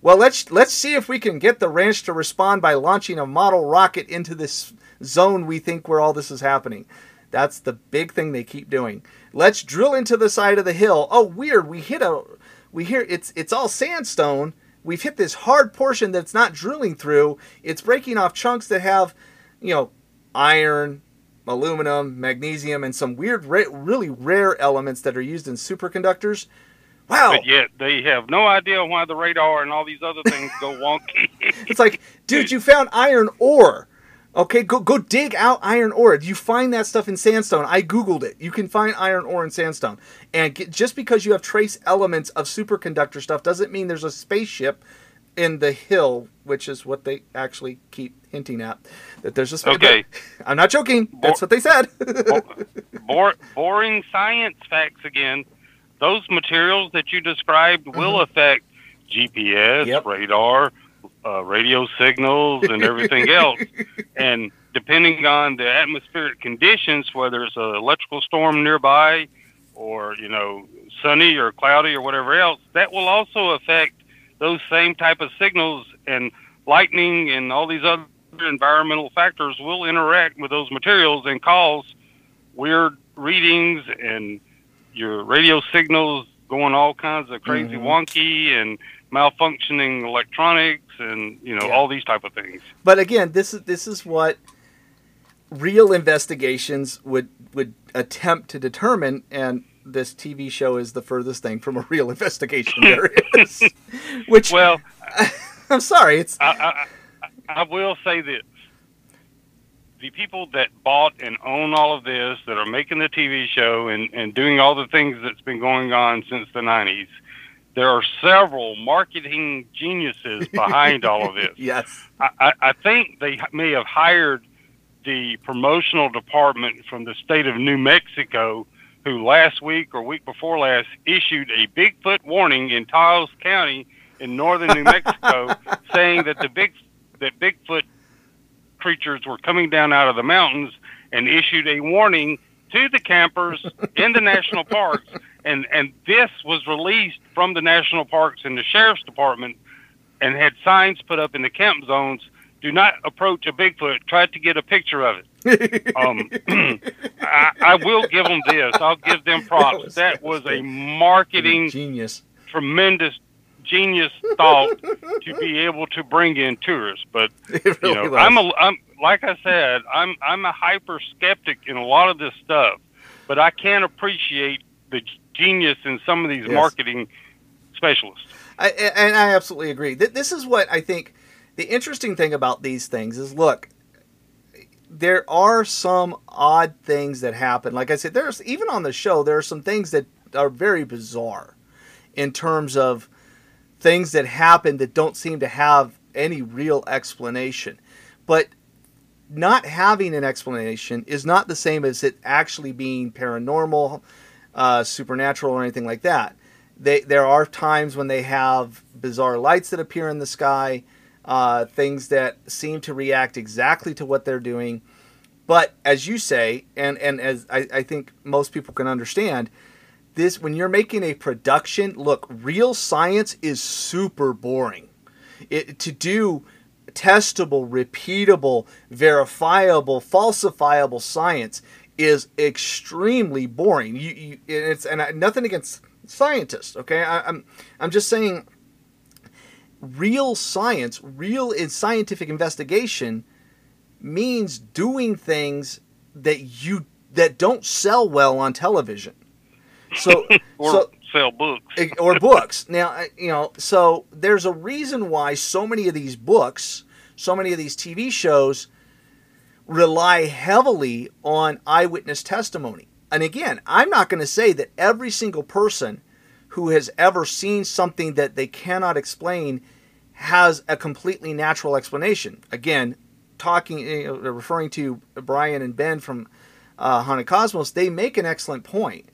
well, let's let's see if we can get the ranch to respond by launching a model rocket into this zone we think where all this is happening. That's the big thing they keep doing. Let's drill into the side of the hill. Oh, weird. We hit a we hear it's it's all sandstone. We've hit this hard portion that's not drilling through. It's breaking off chunks that have, you know, iron, aluminum, magnesium, and some weird, ra- really rare elements that are used in superconductors. Wow. But yet they have no idea why the radar and all these other things go wonky. it's like, dude, you found iron ore. Okay, go go dig out iron ore. You find that stuff in sandstone. I googled it. You can find iron ore in sandstone. And get, just because you have trace elements of superconductor stuff doesn't mean there's a spaceship in the hill, which is what they actually keep hinting at. That there's a spaceship. Okay. I'm not joking. That's what they said. Bor- boring science facts again. Those materials that you described will mm-hmm. affect GPS, Yep. radar, uh, radio signals, and everything else. And depending on the atmospheric conditions, whether it's an electrical storm nearby, or you know, sunny or cloudy or whatever else, that will also affect those same type of signals and lightning and all these other environmental factors will interact with those materials and cause weird readings and your radio signals going all kinds of crazy Mhm. wonky and malfunctioning electronics and you know Yeah. all these type of things. But again, this is this is what real investigations would would attempt to determine, and this TV show is the furthest thing from a real investigation there is. Which Well, I'm sorry, it's I, I, I- I will say this. The people that bought and own all of this, that are making the TV show and, and doing all the things that's been going on since the 90s, there are several marketing geniuses behind all of this. yes, I, I, think they may have hired the promotional department from the state of New Mexico, who last week or week before last issued a Bigfoot warning in Taos County in northern New Mexico, saying that the big that Bigfoot creatures were coming down out of the mountains, and issued a warning to the campers in the national parks. And and this was released from the national parks and the sheriff's department and had signs put up in the camp zones do not approach a bigfoot. Try to get a picture of it. Um, I, I will give them this. I'll give them props. was- that was a marketing genius. tremendous genius thought to be able to bring in tourists but It you know was. i'm a i'm like i said i'm i'm a hyper skeptic in a lot of this stuff but i can appreciate the genius in some of these Yes. marketing specialists I, and I absolutely agree. Th- This is what I think the interesting thing about these things is look, there are some odd things that happen. Like I said, there's even on the show, there are some things that are very bizarre in terms of things that happen that don't seem to have any real explanation. But not having an explanation is not the same as it actually being paranormal, uh, supernatural, or anything like that. They, there are times when they have bizarre lights that appear in the sky, uh, things that seem to react exactly to what they're doing. But as you say, and, and as I, I think most people can understand, this when you're making a production, look, real science is super boring. It, to do testable, repeatable, verifiable, falsifiable science is extremely boring. You, you it's and I, nothing against scientists. Okay, I, I'm I'm just saying, real science, real in scientific investigation, means doing things that you that don't sell well on television. So or so sell books or books. Now, you know, so there's a reason why so many of these books, so many of these TV shows rely heavily on eyewitness testimony. And again, I'm not going to say that every single person who has ever seen something that they cannot explain has a completely natural explanation. Again, talking, know, referring to Brian and Ben from uh, Haunted Cosmos, they make an excellent point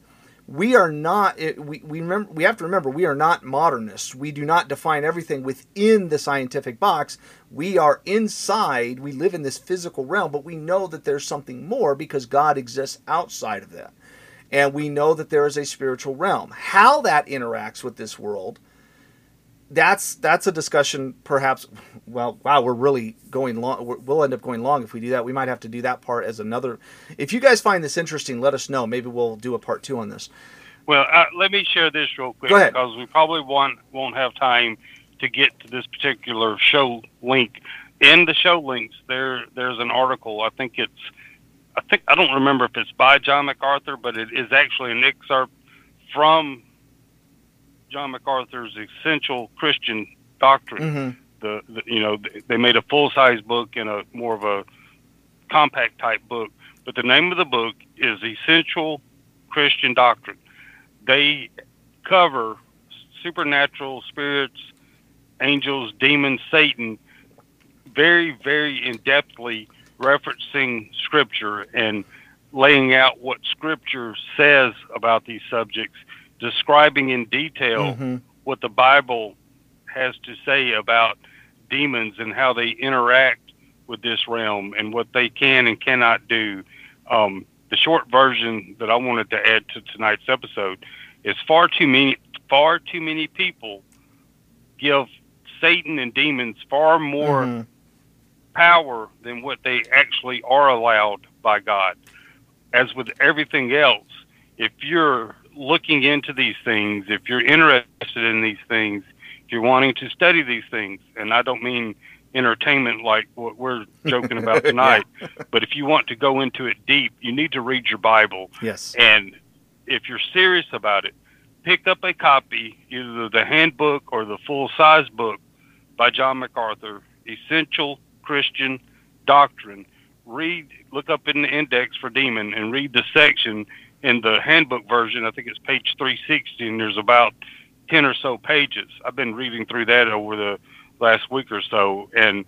we are not we, we remember we have to remember we are not modernists we do not define everything within the scientific box we are inside we live in this physical realm but we know that there's something more because god exists outside of that. And we know that there is a spiritual realm. How that interacts with this world that's that's a discussion perhaps well wow we're really going long we'll end up going long if we do that. We might have to do that part as another if you guys find this interesting let us know. Maybe we'll do a part two on this. Well uh, let me share this real quick because we probably won't won't have time to get to this particular show link in the show links there there's an article i think it's i think i don't remember if it's by john macarthur but it is actually an excerpt from John MacArthur's essential Christian doctrine. Mm-hmm. The, the, you know they made a full size book and a more of a compact type book, but the name of the book is Essential Christian Doctrine. They cover supernatural spirits, angels, demons, Satan, very very in depthly referencing scripture and laying out what scripture says about these subjects describing in detail mm-hmm. what the Bible has to say about demons and how they interact with this realm and what they can and cannot do. Um, the short version that I wanted to add to tonight's episode is far too many far too many people give Satan and demons far more mm-hmm. power than what they actually are allowed by God. As with everything else, if you're looking into these things, if you're interested in these things, if you're wanting to study these things, and I don't mean entertainment like what we're joking about tonight, yeah. but if you want to go into it deep, you need to read your Bible. Yes. And if you're serious about it, pick up a copy, either the handbook or the full size book by John MacArthur, Essential Christian Doctrine. Read, look up in the index for demon and read the section in the handbook version, I think it's page 360, and there's about 10 or so pages. I've been reading through that over the last week or so, and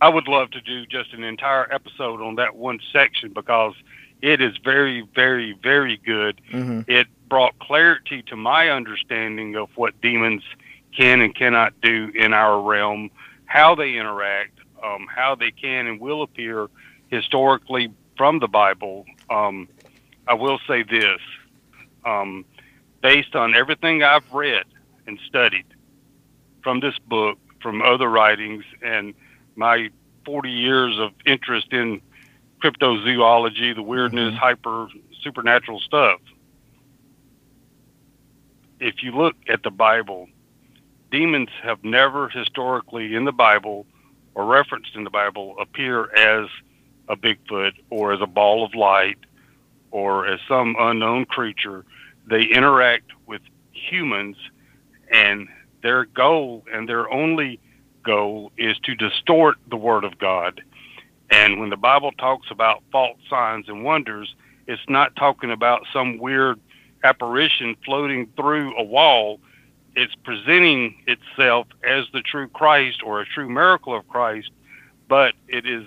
I would love to do just an entire episode on that one section because it is very, very, very good. Mm-hmm. It brought clarity to my understanding of what demons can and cannot do in our realm, how they interact, um, how they can and will appear historically from the Bible. Um, I will say this um, based on everything I've read and studied from this book, from other writings, and my 40 years of interest in cryptozoology, the weirdness, mm-hmm. hyper supernatural stuff. If you look at the Bible, demons have never historically in the Bible or referenced in the Bible appear as a Bigfoot or as a ball of light or as some unknown creature. They interact with humans, and their goal and their only goal is to distort the Word of God. And when the Bible talks about false signs and wonders, it's not talking about some weird apparition floating through a wall. It's presenting itself as the true Christ or a true miracle of Christ, but it is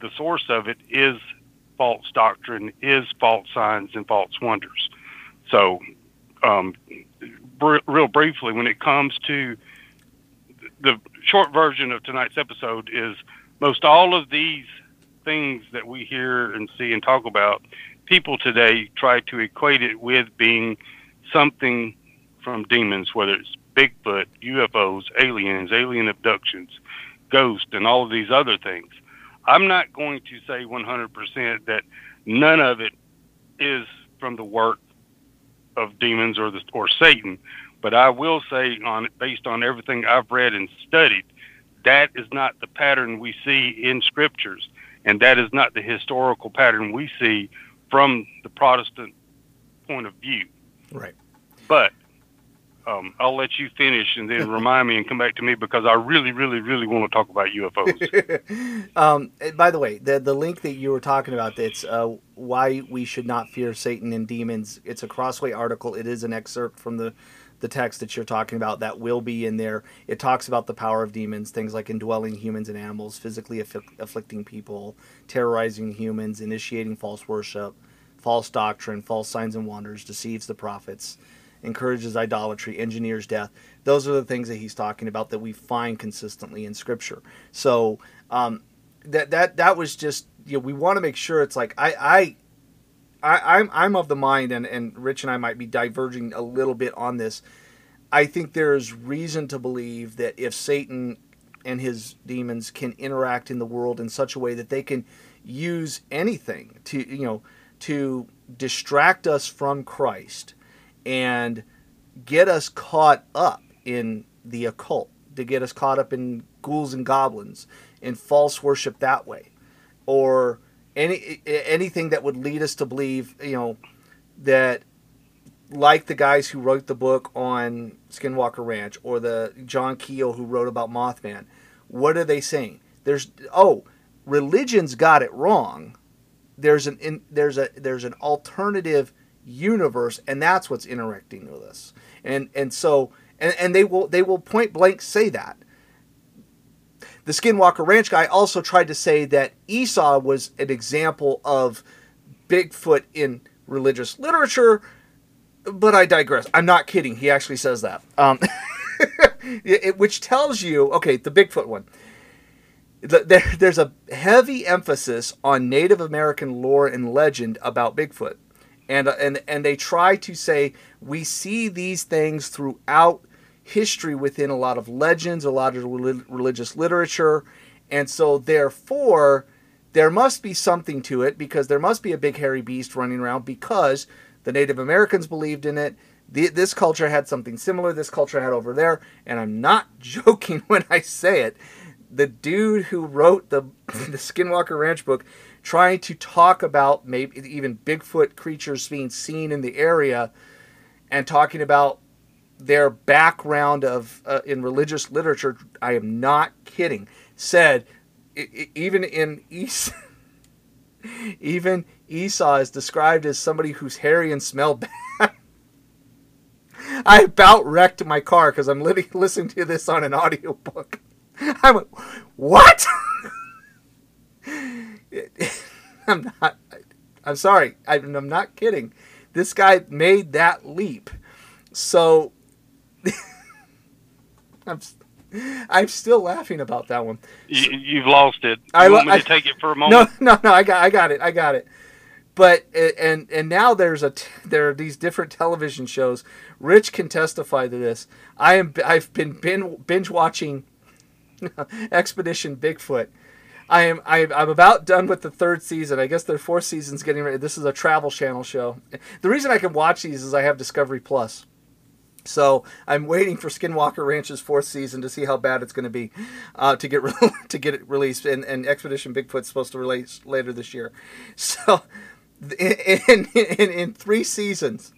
the source of it is false doctrine is false signs and false wonders. So, um, br- real briefly, when it comes to the short version of tonight's episode, is most all of these things that we hear and see and talk about, people today try to equate it with being something from demons, whether it's Bigfoot, UFOs, aliens, alien abductions, ghosts, and all of these other things. I'm not going to say 100% that none of it is from the work of demons or the or Satan, but I will say on based on everything I've read and studied, that is not the pattern we see in scriptures, and that is not the historical pattern we see from the Protestant point of view. Right. But um, I'll let you finish and then remind me and come back to me because I really, really, really want to talk about UFOs. um, by the way, the the link that you were talking about, that's uh, why we should not fear Satan and demons. It's a Crossway article. It is an excerpt from the the text that you're talking about that will be in there. It talks about the power of demons, things like indwelling humans and animals, physically afflicting people, terrorizing humans, initiating false worship false doctrine, false signs and wonders, deceives the prophets, encourages idolatry, engineers death. Those are the things that he's talking about that we find consistently in Scripture. So um, that that that was just you know, we want to make sure it's like I I. I, I'm I'm of the mind, and, and Rich and I might be diverging a little bit on this. I think there's reason to believe that if Satan and his demons can interact in the world in such a way that they can use anything to you know to distract us from Christ and get us caught up in the occult, to get us caught up in ghouls and goblins and false worship that way, or any anything that would lead us to believe, you know, that like the guys who wrote the book on Skinwalker Ranch or the John Keel who wrote about Mothman, what are they saying? There's oh, religion's got it wrong. There's an in, there's a there's an alternative universe, and that's what's interacting with us. And and so and, and they will they will point blank say that. The Skinwalker Ranch guy also tried to say that Esau was an example of Bigfoot in religious literature, but I digress. I'm not kidding. He actually says that. Um, it, which tells you, okay, the Bigfoot one. There, there's a heavy emphasis on Native American lore and legend about Bigfoot, and uh, and and they try to say we see these things throughout history within a lot of legends, a lot of religious literature, and so therefore there must be something to it because there must be a big hairy beast running around because the Native Americans believed in it. The, this culture had something similar. This culture had over there, and I'm not joking when I say it. The dude who wrote the the Skinwalker Ranch book, trying to talk about maybe even Bigfoot creatures being seen in the area, and talking about their background of uh, in religious literature, I am not kidding, said even in East, even Esau is described as somebody who's hairy and smell bad. I about wrecked my car because I'm li- listening to this on an audiobook. I went, what? I'm not. I'm sorry. I'm not kidding. This guy made that leap. So I'm, I'm still laughing about that one. You, have lost it. You I want me I, to take it for a moment? No, no, no. I got, I got it. I got it. But and and now there's a there are these different television shows. Rich can testify to this. I am I've been binge watching Expedition Bigfoot. I am I'm, I'm about done with the third season. I guess their fourth season's getting ready. This is a Travel Channel show. The reason I can watch these is I have Discovery Plus. So I'm waiting for Skinwalker Ranch's fourth season to see how bad it's going to be uh, to get re- to get it released. And, and Expedition Bigfoot's supposed to release later this year. So in, in, in, in three seasons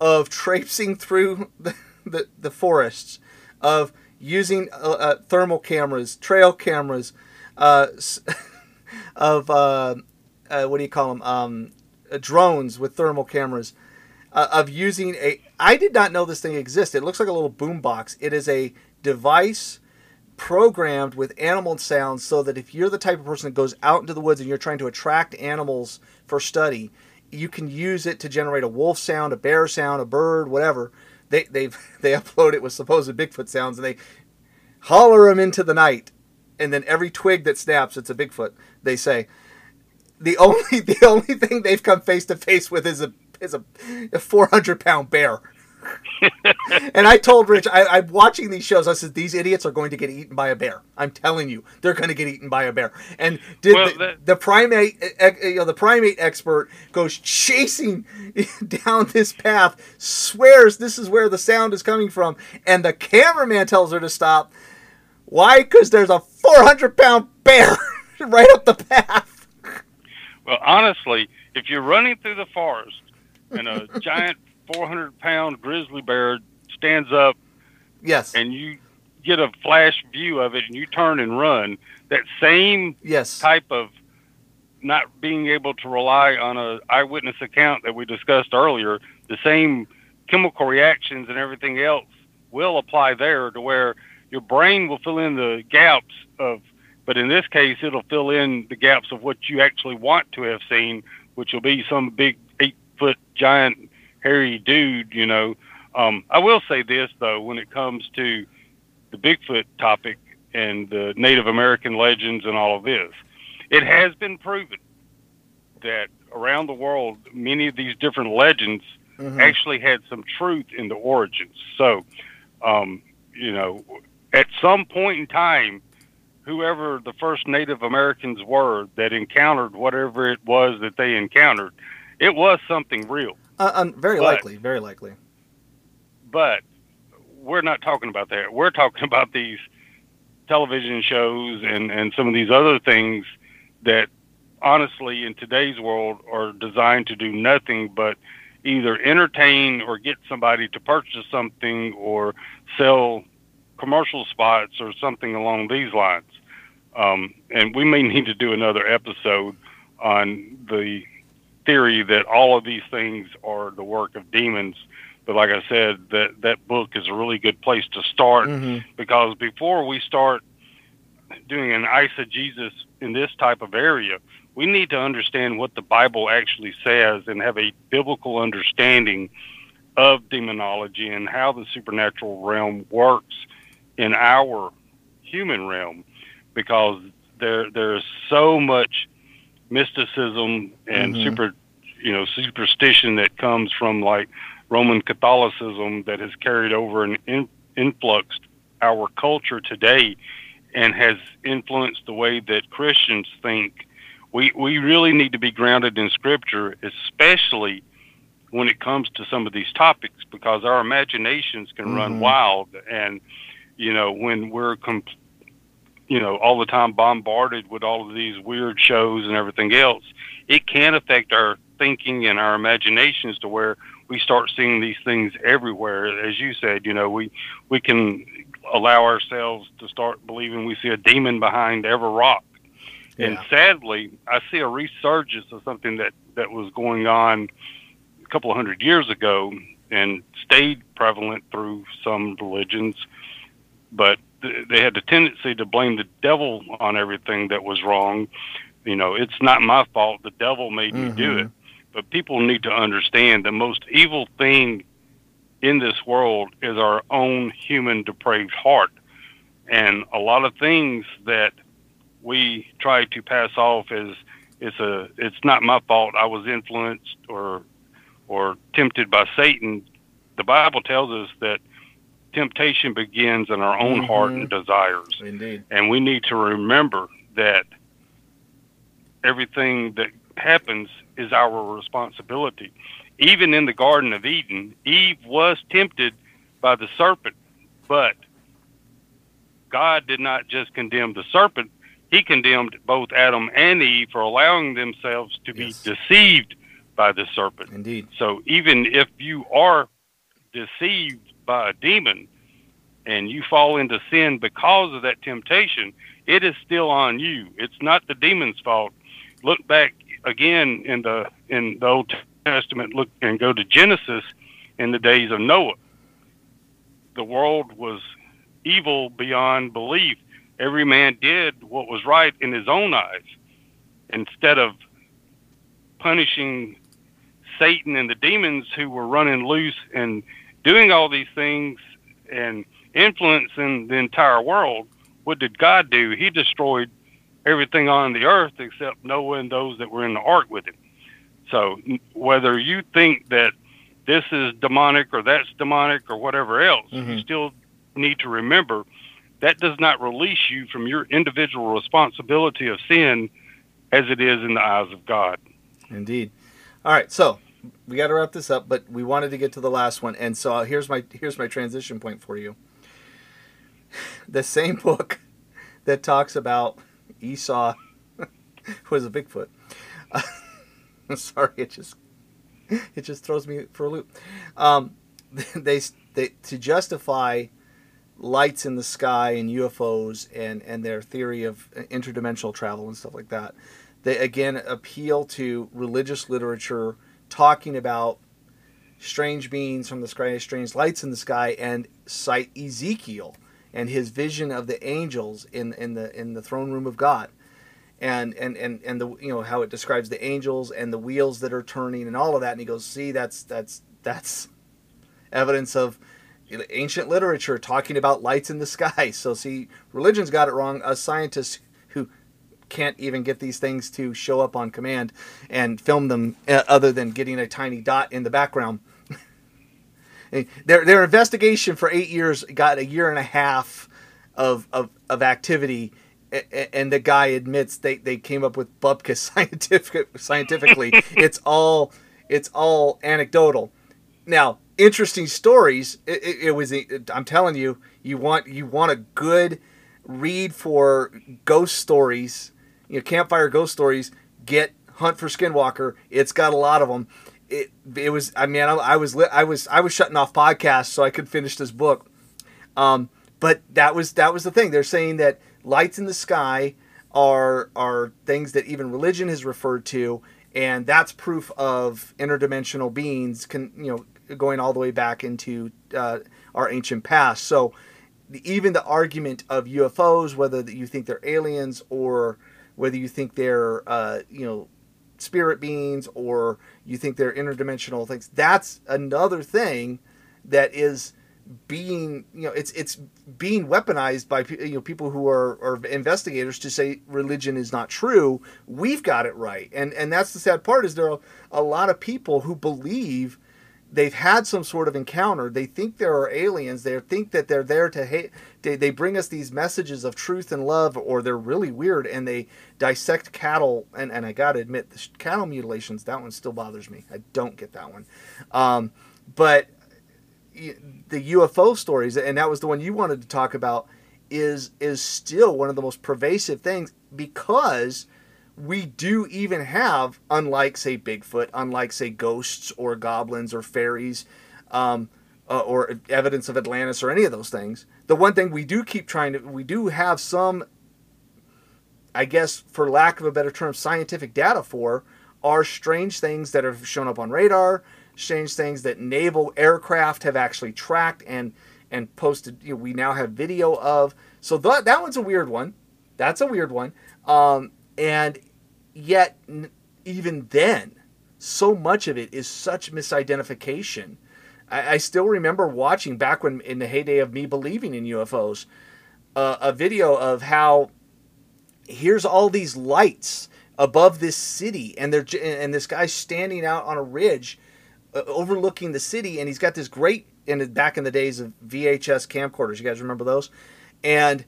of traipsing through the, the, the forests, of using uh, uh, thermal cameras, trail cameras, uh, of uh, uh, what do you call them? Um, drones with thermal cameras uh, of using a. I did not know this thing existed. It looks like a little boom box. It is a device programmed with animal sounds so that if you're the type of person that goes out into the woods and you're trying to attract animals for study, you can use it to generate a wolf sound, a bear sound, a bird, whatever. They they've they upload it with supposed Bigfoot sounds and they holler them into the night, and then every twig that snaps, it's a Bigfoot. They say the only the only thing they've come face to face with is a is a, a 400 pound bear. and I told Rich, I, am watching these shows. I said these idiots are going to get eaten by a bear. I'm telling you, they're going to get eaten by a bear. And did well, the, that... the, primate, eh, eh, you know, the primate expert goes chasing down this path, swears this is where the sound is coming from, and the cameraman tells her to stop. Why? Because there's a 400 pound bear right up the path. Well, honestly, if you're running through the forest and a giant 400 pound grizzly bear stands up. Yes. And you get a flash view of it and you turn and run. That same yes. type of not being able to rely on a eyewitness account that we discussed earlier, the same chemical reactions and everything else will apply there to where your brain will fill in the gaps of but in this case it'll fill in the gaps of what you actually want to have seen which will be some big eight foot giant hairy dude. You know, um, I will say this though, when it comes to the Bigfoot topic and the Native American legends and all of this, it has been proven that around the world, many of these different legends mm-hmm. actually had some truth in the origins. So, um, you know, at some point in time, whoever the first Native Americans were that encountered whatever it was that they encountered, it was something real. Uh, um, very but, likely, very likely. But we're not talking about that. We're talking about these television shows and, and some of these other things that honestly in today's world are designed to do nothing but either entertain or get somebody to purchase something or sell commercial spots or something along these lines. Um, and we may need to do another episode on the theory that all of these things are the work of demons. But like I said, that that book is a really good place to start mm-hmm. because before we start doing an eisegesis in this type of area, we need to understand what the Bible actually says and have a biblical understanding of demonology and how the supernatural realm works in our human realm because there there's so much mysticism and mm-hmm. super you know superstition that comes from like Roman Catholicism that has carried over and in, influxed our culture today and has influenced the way that Christians think we we really need to be grounded in scripture, especially when it comes to some of these topics, because our imaginations can mm-hmm. run wild, and you know when we're com- you know all the time bombarded with all of these weird shows and everything else, it can affect our thinking and our imaginations to where we start seeing these things everywhere. As you said, you know, we we can allow ourselves to start believing we see a demon behind every rock yeah. And sadly, I see a resurgence of something that, that was going on a couple of hundred years ago and stayed prevalent through some religions, but th- they had the tendency to blame the devil on everything that was wrong. You know, it's not my fault. The devil made mm-hmm. me do it. But people need to understand the most evil thing in this world is our own human depraved heart. And a lot of things that we try to pass off as it's a it's not my fault I was influenced or or tempted by Satan. The Bible tells us that temptation begins in our own mm-hmm. heart and desires. Indeed. And we need to remember that everything that happens is our responsibility. Even in the Garden of Eden, Eve was tempted by the serpent, but God did not just condemn the serpent, he condemned both Adam and Eve for allowing themselves to be deceived by the serpent. Indeed. So even if you are deceived by a demon and you fall into sin because of that temptation, it is still on you. It's not the demon's fault. Look back again in the in the Old Testament look and go to Genesis in the days of Noah. The world was evil beyond belief every man did what was right in his own eyes instead of punishing Satan and the demons who were running loose and doing all these things and influencing the entire world. What did God do? He destroyed everything on the earth except Noah and those that were in the ark with him. So whether you think that this is demonic or that's demonic or whatever else, mm-hmm. you still need to remember that does not release you from your individual responsibility of sin as it is in the eyes of God. Indeed. All right, so we got to wrap this up, but we wanted to get to the last one, and so here's my here's my transition point for you. The same book that talks about Esau was a Bigfoot. Uh, I'm sorry, it just it just throws me for a loop. Um, they they to justify lights in the sky and UFOs and, and their theory of interdimensional travel and stuff like that. They again appeal to religious literature talking about strange beings from the sky, strange lights in the sky, and cite Ezekiel and his vision of the angels in, in the in the throne room of God. and and and and the you know how it describes the angels and the wheels that are turning and all of that. And he goes see that's that's that's evidence of ancient literature talking about lights in the sky. So see religion's got it wrong. Us scientists can't even get these things to show up on command and film them uh, other than getting a tiny dot in the background. Their their investigation for eight years got a year and a half of of, of activity and the guy admits they, they came up with Bubka scientific scientifically. It's all it's all anecdotal. Now interesting stories it, it, it was it, i'm telling you you want you want a good read for ghost stories you know campfire ghost stories get hunt for skinwalker it's got a lot of them it, it was i mean I, I was i was i was shutting off podcasts so i could finish this book um, but that was that was the thing they're saying that lights in the sky are are things that even religion has referred to, and that's proof of interdimensional beings. Can you know going all the way back into uh, our ancient past. So even the argument of UFOs, whether you think they're aliens or whether you think they're uh, you know spirit beings or you think they're interdimensional things, that's another thing that is being you know it's it's being weaponized by you know people who are, are investigators to say religion is not true. We've got it right. And and that's the sad part is there are a lot of people who believe they've had some sort of encounter. They think there are aliens. They think that they're there to hate they, they bring us these messages of truth and love or they're really weird and they dissect cattle and, and i gotta admit the cattle mutilations that one still bothers me. I don't get that one. Um, but the UFO stories, and that was the one you wanted to talk about, is is still one of the most pervasive things because we do even have, unlike say Bigfoot, unlike say ghosts or goblins or fairies, um, uh, or evidence of Atlantis or any of those things. The one thing we do keep trying to, we do have some, I guess, for lack of a better term, scientific data for are strange things that have shown up on radar strange things that naval aircraft have actually tracked and and posted. You know, we now have video of. So that that one's a weird one. That's a weird one. Um, and yet, even then, so much of it is such misidentification. I, I still remember watching back when in the heyday of me believing in UFOs, uh, a video of how here's all these lights above this city and they're and this guy's standing out on a ridge uh, overlooking the city, and he's got this great in back in the days of VHS camcorders. You guys remember those? And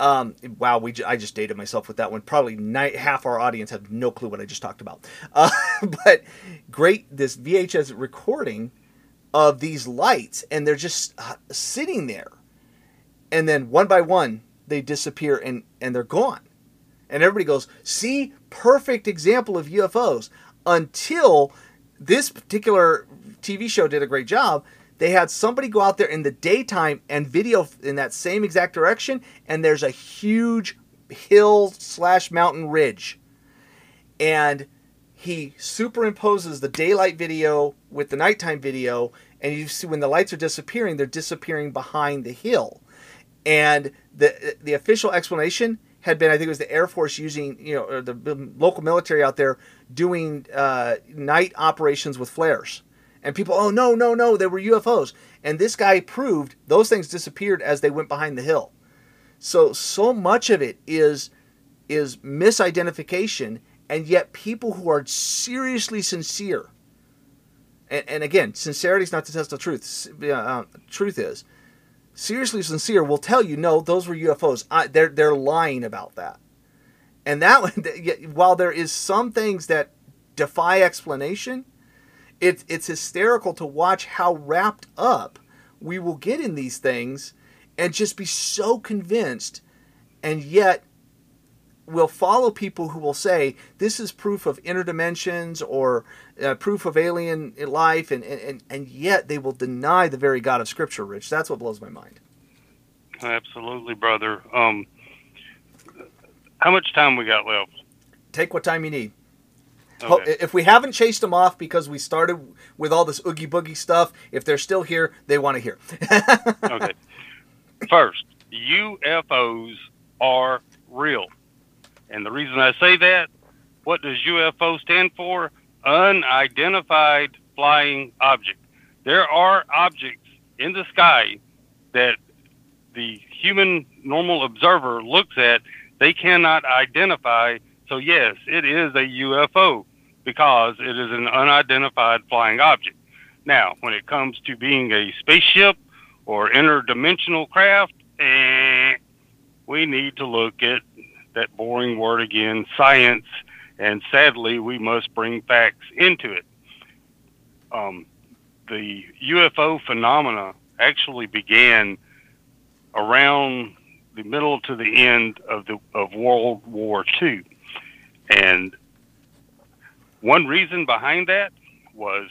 um, wow, we j- I just dated myself with that one. Probably night, half our audience have no clue what I just talked about. Uh, but great, this VHS recording of these lights, and they're just uh, sitting there, and then one by one they disappear and and they're gone, and everybody goes, "See, perfect example of UFOs." Until this particular TV show did a great job. They had somebody go out there in the daytime and video in that same exact direction, and there's a huge hill slash mountain ridge. And he superimposes the daylight video with the nighttime video, and you see when the lights are disappearing, they're disappearing behind the hill. And the the official explanation had been, I think it was the Air Force using, you know, the local military out there doing uh, night operations with flares. And people, oh, no, no, no, they were UFOs. And this guy proved those things disappeared as they went behind the hill. So, so much of it is, is misidentification, and yet people who are seriously sincere, and, and again, sincerity is not the test of truth. Uh, truth is, seriously sincere will tell you, no, those were UFOs. I, they're they're lying about that. And that while there is some things that defy explanation, it's it's hysterical to watch how wrapped up we will get in these things and just be so convinced and yet we'll follow people who will say this is proof of interdimensions or uh, proof of alien life, and, and, and yet they will deny the very God of Scripture, Rich. That's what blows my mind. Absolutely, brother. Um, how much time we got left? Take what time you need. Okay. If we haven't chased them off because we started with all this oogie boogie stuff, if they're still here, they want to hear. okay. First, UFOs are real And the reason I say that, what does UFO stand for? Unidentified flying object. There are objects in the sky that the human normal observer looks at, they cannot identify. So, yes, it is a UFO because it is an unidentified flying object. Now, when it comes to being a spaceship or interdimensional craft, eh, we need to look at that boring word again, science, and sadly, we must bring facts into it. Um, the UFO phenomena actually began around the middle to the end of the of World War II, and one reason behind that was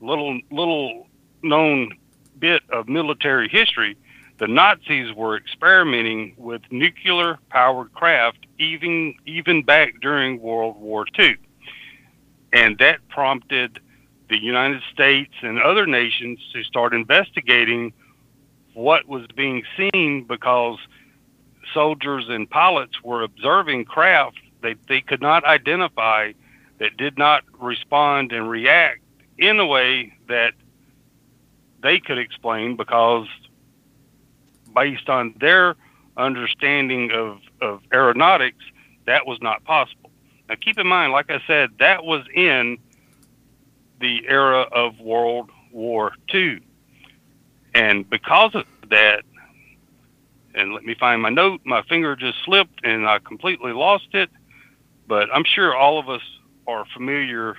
little little known bit of military history. The Nazis were experimenting with nuclear powered craft even even back during World War II. And that prompted the United States and other nations to start investigating what was being seen because soldiers and pilots were observing craft that they could not identify that did not respond and react in a way that they could explain because based on their understanding of, of aeronautics, that was not possible. Now, keep in mind, like I said, that was in the era of World War II. And because of that, and let me find my note, my finger just slipped and I completely lost it. But I'm sure all of us are familiar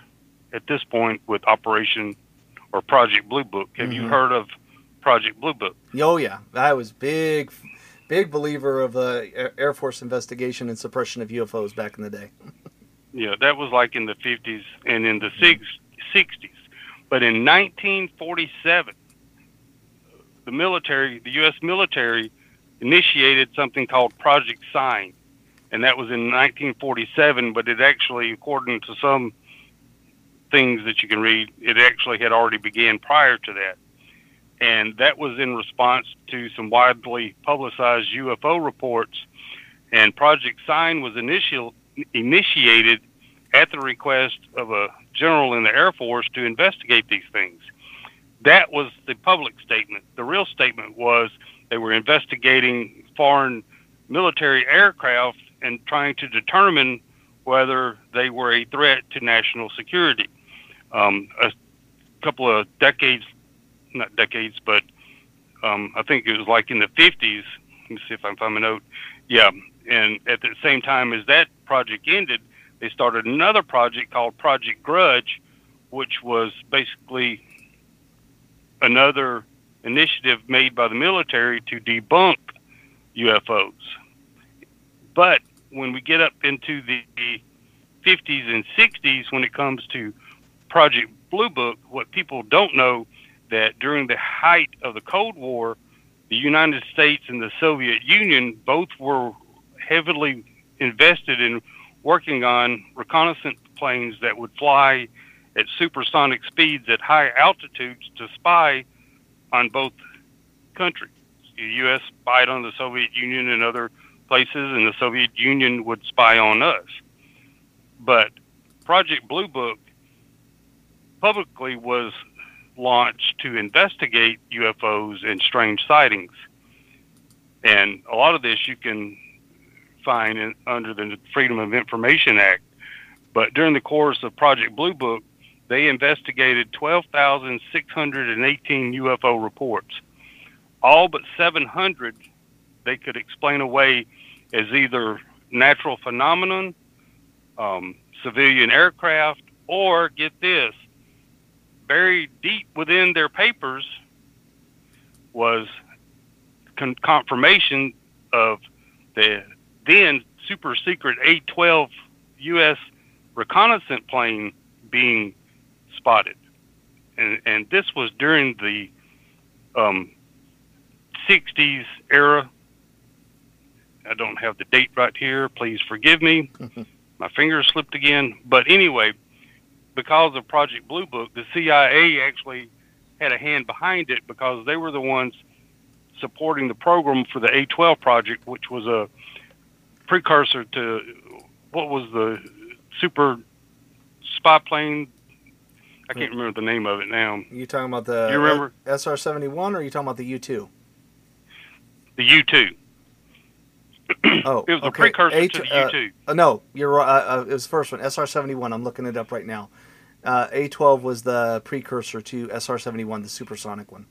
at this point with Operation or Project Blue Book. Have mm-hmm. you heard of Project Blue Book? Oh yeah, I was big, big believer of the Air Force investigation and suppression of UFOs back in the day. yeah, that was like in the 50s and in the. 60s. But in 1947, the military, the U.S. military, initiated something called Project Sign, and that was in 1947. But it actually, according to some things that you can read, it actually had already began prior to that, and that was in response to some widely publicized UFO reports. And Project Sign was initial initiated at the request of a general in the Air Force to investigate these things. That was the public statement. The real statement was they were investigating foreign military aircraft and trying to determine whether they were a threat to national security. Um, a couple of decades, not decades, but um, I think it was like in the 50s. Let me see if I can find my note. Yeah, and at the same time as that project ended, they started another project called Project Grudge, which was basically another initiative made by the military to debunk UFOs. But when we get up into the 50s and 60s, when it comes to Project Blue Book, what people don't know that during the height of the Cold War, the United States and the Soviet Union both were heavily invested in working on reconnaissance planes that would fly at supersonic speeds at high altitudes to spy on both countries. The U.S. spied on the Soviet Union and other places, and the Soviet Union would spy on us. But Project Blue Book publicly was launched to investigate UFOs and strange sightings. And a lot of this you can find in, under the Freedom of Information Act. But during the course of Project Blue Book, they investigated 12,618 UFO reports. All but 700 they could explain away as either natural phenomenon, um, civilian aircraft, or get this, buried deep within their papers was con- confirmation of the then super secret A 12 U.S. reconnaissance plane being spotted. And, and this was during the um, 60s era. I don't have the date right here. Please forgive me. My fingers slipped again. But anyway, because of Project Blue Book, the CIA actually had a hand behind it because they were the ones supporting the program for the A12 project, which was a precursor to what was the super spy plane? I can't remember the name of it now. You talking about the You remember? SR seventy one, or are you talking about the U two? The U two. Oh, It was a okay. precursor H- to the uh, U two. Uh, no, you're right. Uh, uh, it was the first one, SR seventy one. I'm looking it up right now. Uh, A12 was the precursor to SR seventy one, the supersonic one.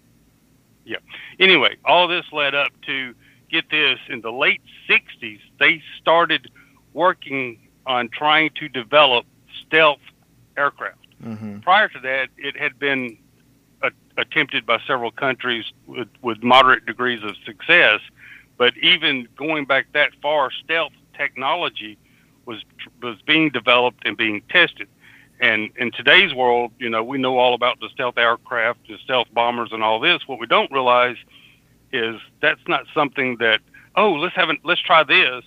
Yeah. Anyway, all this led up to get this in the late '60s. They started working on trying to develop stealth aircraft. Mm-hmm. prior to that, it had been a, attempted by several countries with, with moderate degrees of success. But even going back that far, stealth technology was was being developed and being tested. And in today's world, you know, we know all about the stealth aircraft, the stealth bombers, and all this. What we don't realize is that's not something that oh, let's have an, let's try this,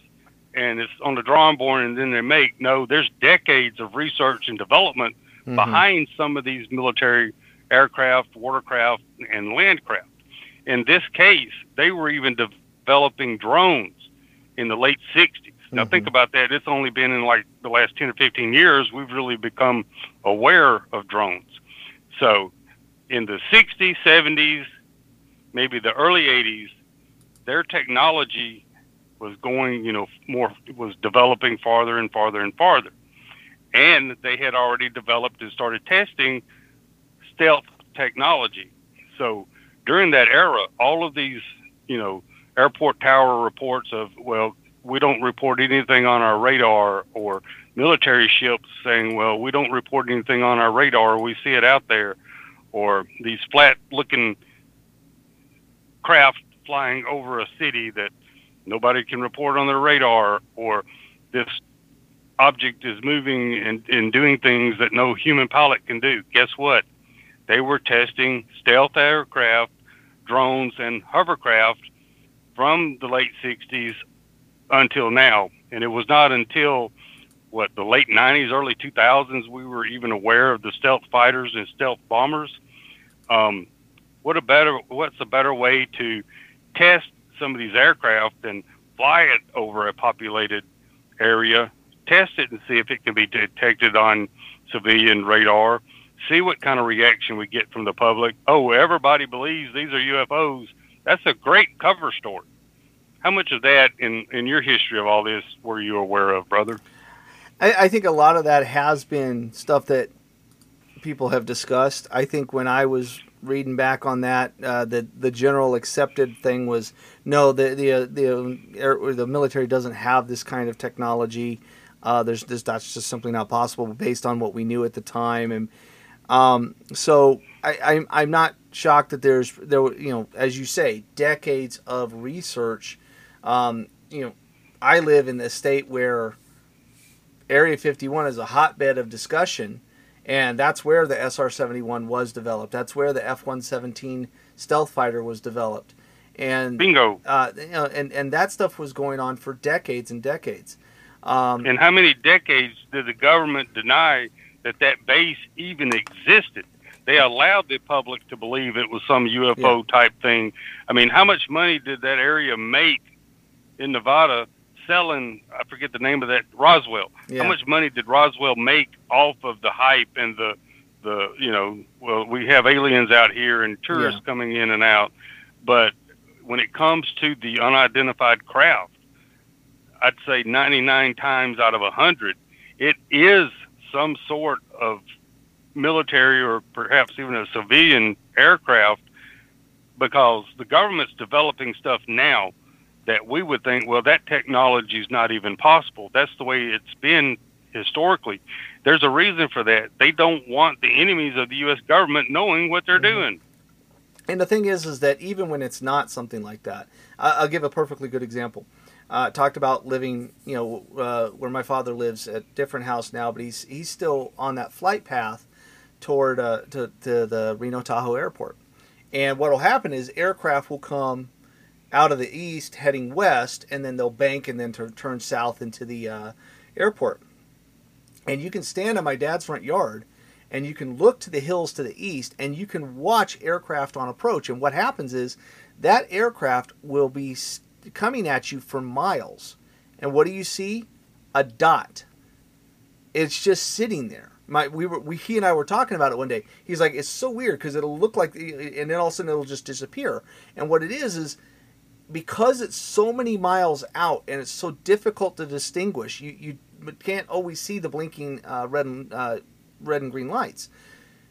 and it's on the drawing board, and then they make. No, there's decades of research and development Mm-hmm. behind some of these military aircraft, watercraft, and landcraft. In this case, they were even developing drones in the late 60s. Now, Mhm. think about that. It's only been in like the last 10 or 15 years we've really become aware of drones. So, in the 60s, 70s, maybe the early 80s, their technology was going, you know, more was developing farther and farther and farther and they had already developed and started testing stealth technology. So during that era, all of these, you know, airport tower reports of, well, we don't report anything on our radar, or military ships saying, well, we don't report anything on our radar, we see it out there, or these flat looking craft flying over a city that nobody can report on their radar, or this object is moving and, and doing things that no human pilot can do. Guess what? They were testing stealth aircraft, drones, and hovercraft from the late 60s until now. And it was not until, what, the late 90s, early 2000s, we were even aware of the stealth fighters and stealth bombers. Um, what a better, what's a better way to test some of these aircraft than fly it over a populated area test it and see if it can be detected on civilian radar. See what kind of reaction we get from the public. Oh, everybody believes these are UFOs. That's a great cover story. How much of that in, in your history of all this were you aware of, brother? I, I think a lot of that has been stuff that people have discussed. I think when I was reading back on that, uh, the the general accepted thing was no, the the uh, the air, the military doesn't have this kind of technology. Uh, there's this that's just simply not possible based on what we knew at the time, and um, so I, I'm I'm not shocked that there's there you know as you say decades of research. Um, you know, I live in a state where Area 51 is a hotbed of discussion, and that's where the SR 71 was developed. That's where the F 117 stealth fighter was developed. And Bingo. uh, you know, and and that stuff was going on for decades and decades. Um, And how many decades did the government deny that that base even existed? They allowed the public to believe it was some UFO type thing. I mean, how much money did that area make in Nevada selling? I forget the name of that Roswell. Yeah. How much money did Roswell make off of the hype and the the you know? Well, we have aliens out here and tourists Yeah. coming in and out, but when it comes to the unidentified craft, I'd say 99 times out of 100, it is some sort of military or perhaps even a civilian aircraft because the government's developing stuff now that we would think, well, that technology is not even possible. That's the way it's been historically. There's a reason for that. They don't want the enemies of the U.S. government knowing what they're Mhm. doing. And the thing is, is that even when it's not something like that, I'll give a perfectly good example. Uh, talked about living, you know, uh, where my father lives at different house now, but he's he's still on that flight path toward uh, to, to the Reno Tahoe airport. And what will happen is aircraft will come out of the east heading west, and then they'll bank and then tur- turn south into the uh, airport. And you can stand on my dad's front yard and you can look to the hills to the east and you can watch aircraft on approach and what happens is that aircraft will be coming at you for miles and what do you see a dot. It's just sitting there. My we were we he and I were talking about it one day. He's like, it's so weird because it'll look like, and then all of a sudden it'll just disappear. And what it is is because it's so many miles out and it's so difficult to distinguish. You you can't always see the blinking uh, red and uh, red and green lights.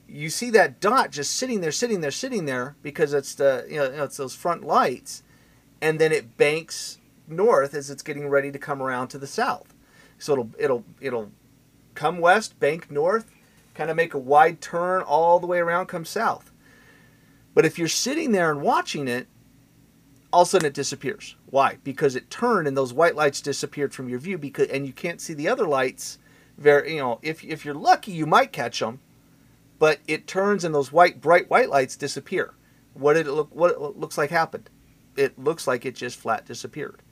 You see that dot just sitting there, sitting there, sitting there because it's the you know it's those front lights, and then it banks north as it's getting ready to come around to the south. So it'll it'll it'll come west, bank north, kind of make a wide turn all the way around, come south. But if you're sitting there and watching it, all of a sudden it disappears. Why? Because it turned and those white lights disappeared from your view because and you can't see the other lights. Very, you know, if if you're lucky, you might catch them, but it turns and those white bright white lights disappear. What did it look? What it looks like happened? It looks like it just flat disappeared.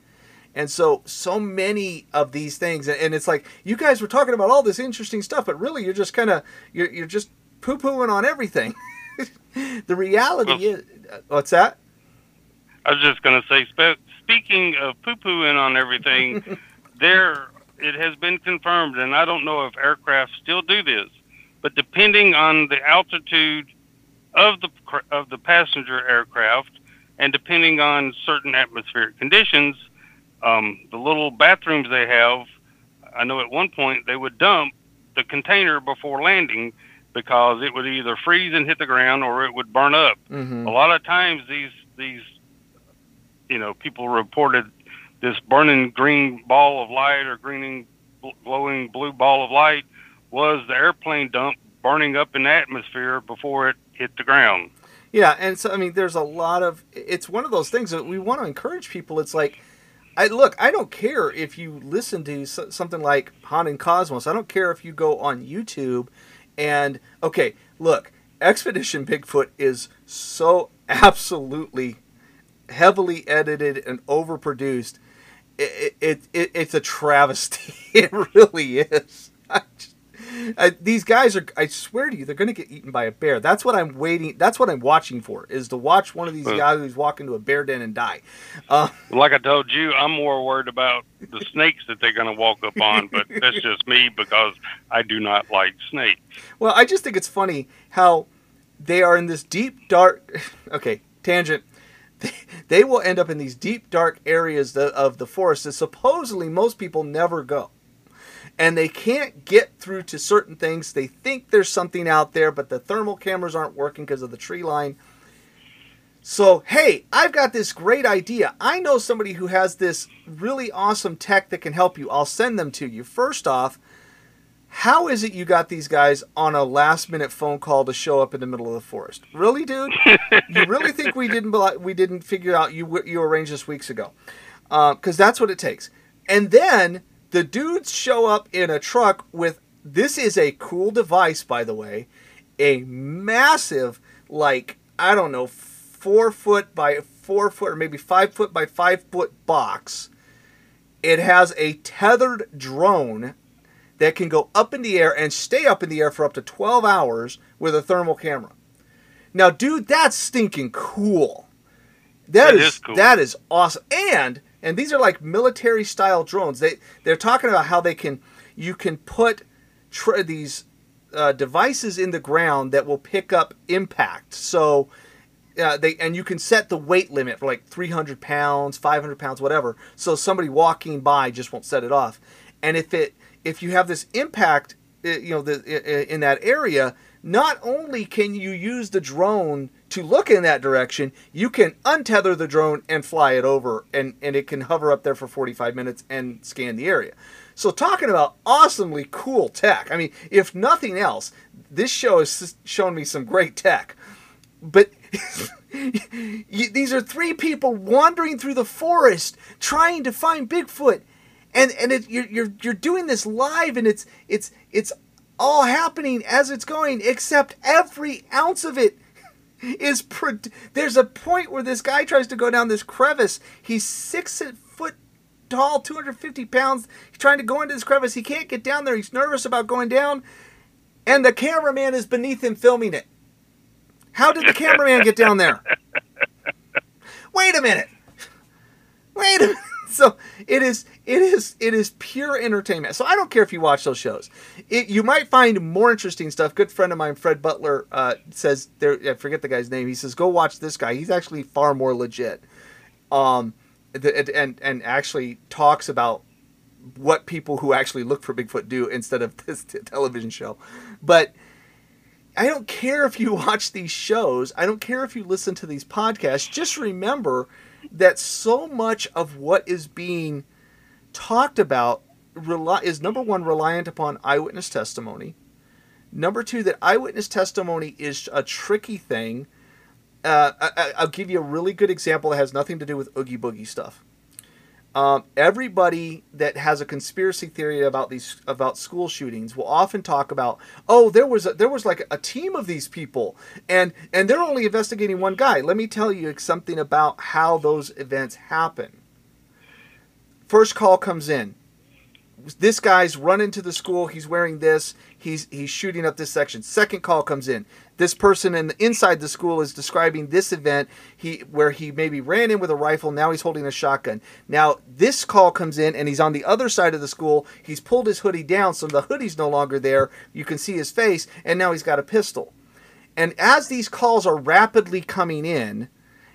And so, so many of these things, and it's like you guys were talking about all this interesting stuff, but really, you're just kind of you're you're just poo pooing on everything. the reality well, is, what's that? I was just going to say, spe- speaking of poo pooing on everything, there it has been confirmed, and I don't know if aircraft still do this, but depending on the altitude of the of the passenger aircraft, and depending on certain atmospheric conditions, um, the little bathrooms they have. I know at one point they would dump the container before landing because it would either freeze and hit the ground or it would burn up. Mm-hmm. A lot of times these these you know, people reported this burning green ball of light or greening glowing blue ball of light was the airplane dump burning up in the atmosphere before it hit the ground. Yeah, and so I mean, there's a lot of. It's one of those things that we want to encourage people. It's like, I look, I don't care if you listen to something like Haunted Cosmos. I don't care if you go on YouTube, and okay, look, Expedition Bigfoot is so absolutely heavily edited and overproduced. It, it, it it's a travesty. it really is. I just, I, these guys are. I swear to you, they're going to get eaten by a bear. That's what I'm waiting. That's what I'm watching for. Is to watch one of these guys who's walk into a bear den and die. Uh, like I told you, I'm more worried about the snakes that they're going to walk up on. But that's just me because I do not like snakes. Well, I just think it's funny how they are in this deep dark. Okay, tangent they, will end up in these deep, dark areas of the forest that supposedly most people never go. And they can't get through to certain things. They think there's something out there, but the thermal cameras aren't working because of the tree line. So, hey, I've got this great idea. I know somebody who has this really awesome tech that can help you. I'll send them to you. First off, how is it you got these guys on a last minute phone call to show up in the middle of the forest? Really, dude? you really think we didn't we didn't figure out you you arranged this weeks ago? Because uh, that's what it takes. And then the dudes show up in a truck with this is a cool device, by the way, a massive like I don't know four foot by four foot or maybe five foot by five foot box. It has a tethered drone that can go up in the air and stay up in the air for up to 12 hours with a thermal camera. Now, dude, that's stinking cool. that, that is, is cool. that is awesome. And and these are like military style drones. They they're talking about how they can you can put tr- these uh, devices in the ground that will pick up impact. So uh, they and you can set the weight limit for like 300 pounds, 500 pounds, whatever. So somebody walking by just won't set it off. And if it if you have this impact, uh, you know, the, in that area, not only can you use the drone to look in that direction, you can untether the drone and fly it over, and, and it can hover up there for 45 minutes and scan the area. So, talking about awesomely cool tech. I mean, if nothing else, this show has shown me some great tech. But these are three people wandering through the forest trying to find Bigfoot and and it, you're you're you're doing this live, and it's it's it's all happening as it's going, except every ounce of it is. Pro- There's a point where this guy tries to go down this crevice. He's six foot tall, 250 pounds. He's trying to go into this crevice. He can't get down there. He's nervous about going down, and the cameraman is beneath him filming it. How did the cameraman get down there? Wait a minute. Wait a minute. so it is it is it is pure entertainment. So I don't care if you watch those shows. It, you might find more interesting stuff. Good friend of mine, Fred Butler, uh, says there. I forget the guy's name. He says go watch this guy. He's actually far more legit. Um, the, and and actually talks about what people who actually look for Bigfoot do instead of this television show. But I don't care if you watch these shows. I don't care if you listen to these podcasts. Just remember that so much of what is being talked about is number one reliant upon eyewitness testimony. Number two, that eyewitness testimony is a tricky thing. Uh, I, will give you a really good example that has nothing to do with oogie boogie stuff. Um, everybody that has a conspiracy theory about these about school shootings will often talk about, oh, there was a, there was like a team of these people, and and they're only investigating one guy. Let me tell you something about how those events happen. First call comes in this guy's run into the school. He's wearing this. He's he's shooting up this section. Second call comes in. This person in the, inside the school is describing this event. He where he maybe ran in with a rifle. Now he's holding a shotgun. Now this call comes in and he's on the other side of the school. He's pulled his hoodie down, so the hoodie's no longer there. You can see his face, and now he's got a pistol. And as these calls are rapidly coming in,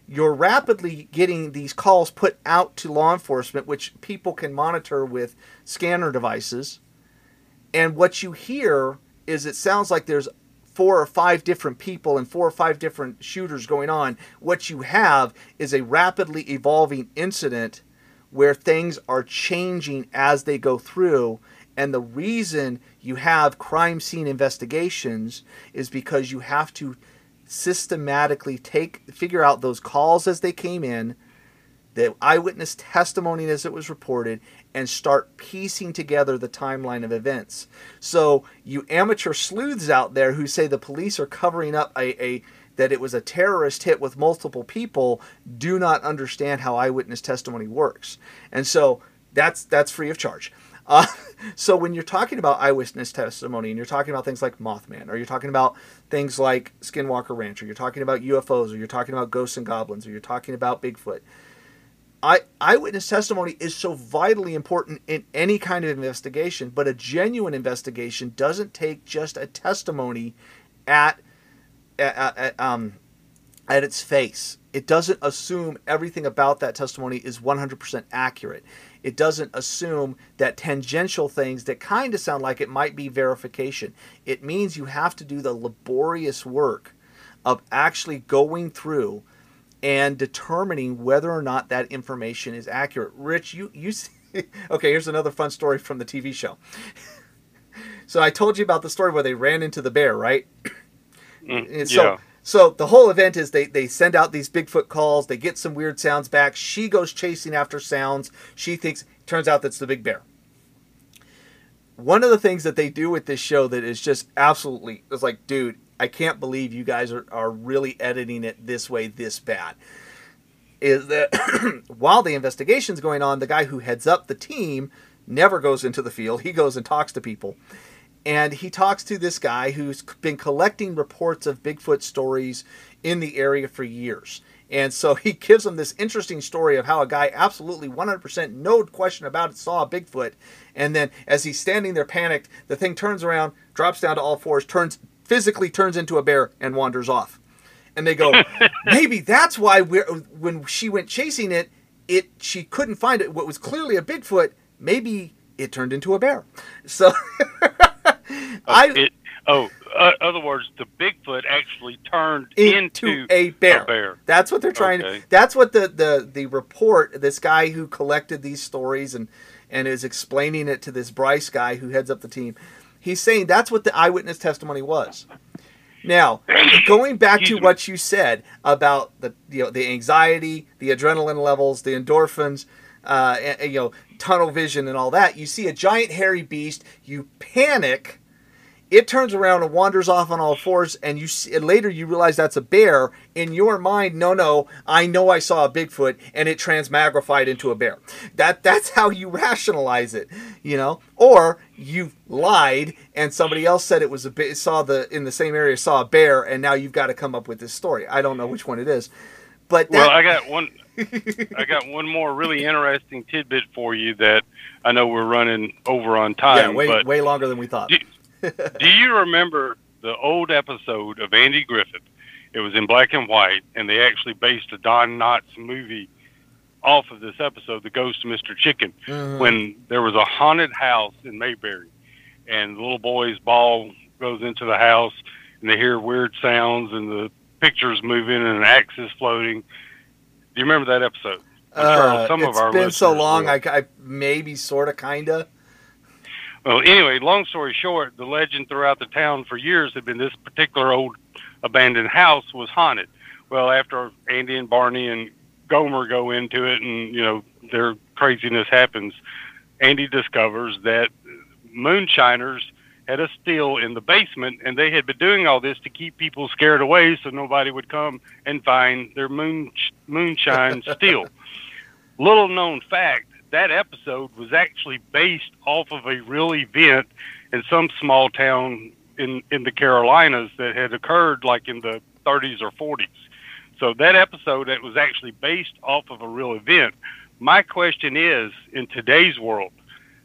you're rapidly getting these calls put out to law enforcement, which people can monitor with scanner devices. And what you hear is it sounds like there's four or five different people and four or five different shooters going on. What you have is a rapidly evolving incident where things are changing as they go through. And the reason you have crime scene investigations is because you have to systematically take figure out those calls as they came in, the eyewitness testimony as it was reported, and start piecing together the timeline of events. So you amateur sleuths out there who say the police are covering up a, a that it was a terrorist hit with multiple people do not understand how eyewitness testimony works. And so that's that's free of charge. Uh, so when you're talking about eyewitness testimony and you're talking about things like Mothman, or you're talking about things like Skinwalker Ranch, or you're talking about UFOs, or you're talking about ghosts and goblins, or you're talking about Bigfoot, I, eyewitness testimony is so vitally important in any kind of investigation, but a genuine investigation doesn't take just a testimony at, at, at um, at its face. It doesn't assume everything about that testimony is 100% accurate. It doesn't assume that tangential things that kind of sound like it might be verification. It means you have to do the laborious work of actually going through and determining whether or not that information is accurate. Rich, you you okay, here's another fun story from the TV show. so I told you about the story where they ran into the bear, right? Mm, so yeah so the whole event is they, they send out these Bigfoot calls, they get some weird sounds back. She goes chasing after sounds. She thinks, turns out that's the big bear. One of the things that they do with this show that is just absolutely, it's like, dude, I can't believe you guys are, are really editing it this way, this bad. Is that while the investigation's going on, the guy who heads up the team never goes into the field. He goes and talks to people and he talks to this guy who's been collecting reports of Bigfoot stories in the area for years. And so he gives him this interesting story of how a guy absolutely 100% no question about it saw a Bigfoot. And then as he's standing there panicked, the thing turns around, drops down to all fours, turns physically turns into a bear and wanders off. And they go, maybe that's why we're, when she went chasing it, it she couldn't find it. What was clearly a Bigfoot, maybe it turned into a bear. So I it, oh, uh, other words, the Bigfoot actually turned into, into a, bear. a, bear. That's what they're trying okay. to. That's what the the the report. This guy who collected these stories and and is explaining it to this Bryce guy who heads up the team. He's saying that's what the eyewitness testimony was. Now, going back to what you said about the you know the anxiety, the adrenaline levels, the endorphins, uh, and, you know tunnel vision and all that, you see a giant hairy beast, you panic it turns around and wanders off on all fours, and you see, and later you realize that's a bear. In your mind, no, no, I know I saw a Bigfoot, and it transmagrified into a bear. That that's how you rationalize it, you know. Or you lied, and somebody else said it was a bit saw the in the same area saw a bear, and now you've got to come up with this story. I don't know which one it is, but that, well, I got one. I got one more really interesting tidbit for you that I know we're running over on time. Yeah, way way longer than we thought. Do, do you remember the old episode of Andy Griffith? It was in black and white, and they actually based a Don Knotts movie off of this episode, The Ghost of Mr. Chicken, Mhm. when there was a haunted house in Mayberry, and the little boy's ball goes into the house, and they hear weird sounds, and the pictures moving, and an axe is floating. Do you remember that episode? Uh, some of it's our been so long. will. I, I maybe sort of, kind of. Well, anyway, long story short, the legend throughout the town for years had been this particular old abandoned house was haunted. Well, after Andy and Barney and Gomer go into it and, you know, their craziness happens, Andy discovers that moonshiners had a still in the basement and they had been doing all this to keep people scared away so nobody would come and find their moon moonshine still. Little known fact, that episode was actually based off of a real event in some small town in in the Carolinas that had occurred like in the 30s or 40s. So that episode that was actually based off of a real event. My question is in today's world,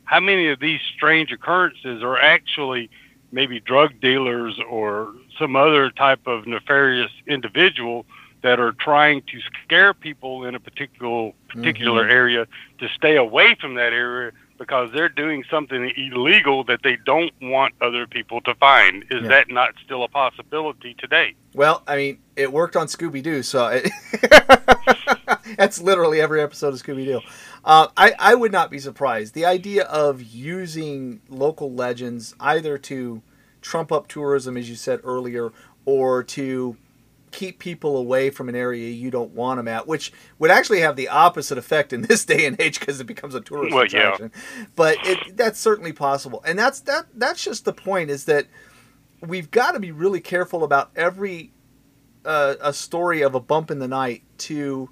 how many of these strange occurrences are actually maybe drug dealers or some other type of nefarious individual that are trying to scare people in a particular particular area to stay away from that area because they're doing something illegal that they don't want other people to find. Is Yeah. that not still a possibility today? Well, I mean, it worked on Scooby Doo, so it that's literally every episode of Scooby Doo. Uh, I I would not be surprised. The idea of using local legends either to trump up tourism, as you said earlier, or to keep people away from an area you don't want them at, which would actually have the opposite effect in this day and age because it becomes a tourist Well, yeah. attraction. But it, that's certainly possible, and that's that. That's just the point. Is that we've got to be really careful about every uh, a story of a bump in the night to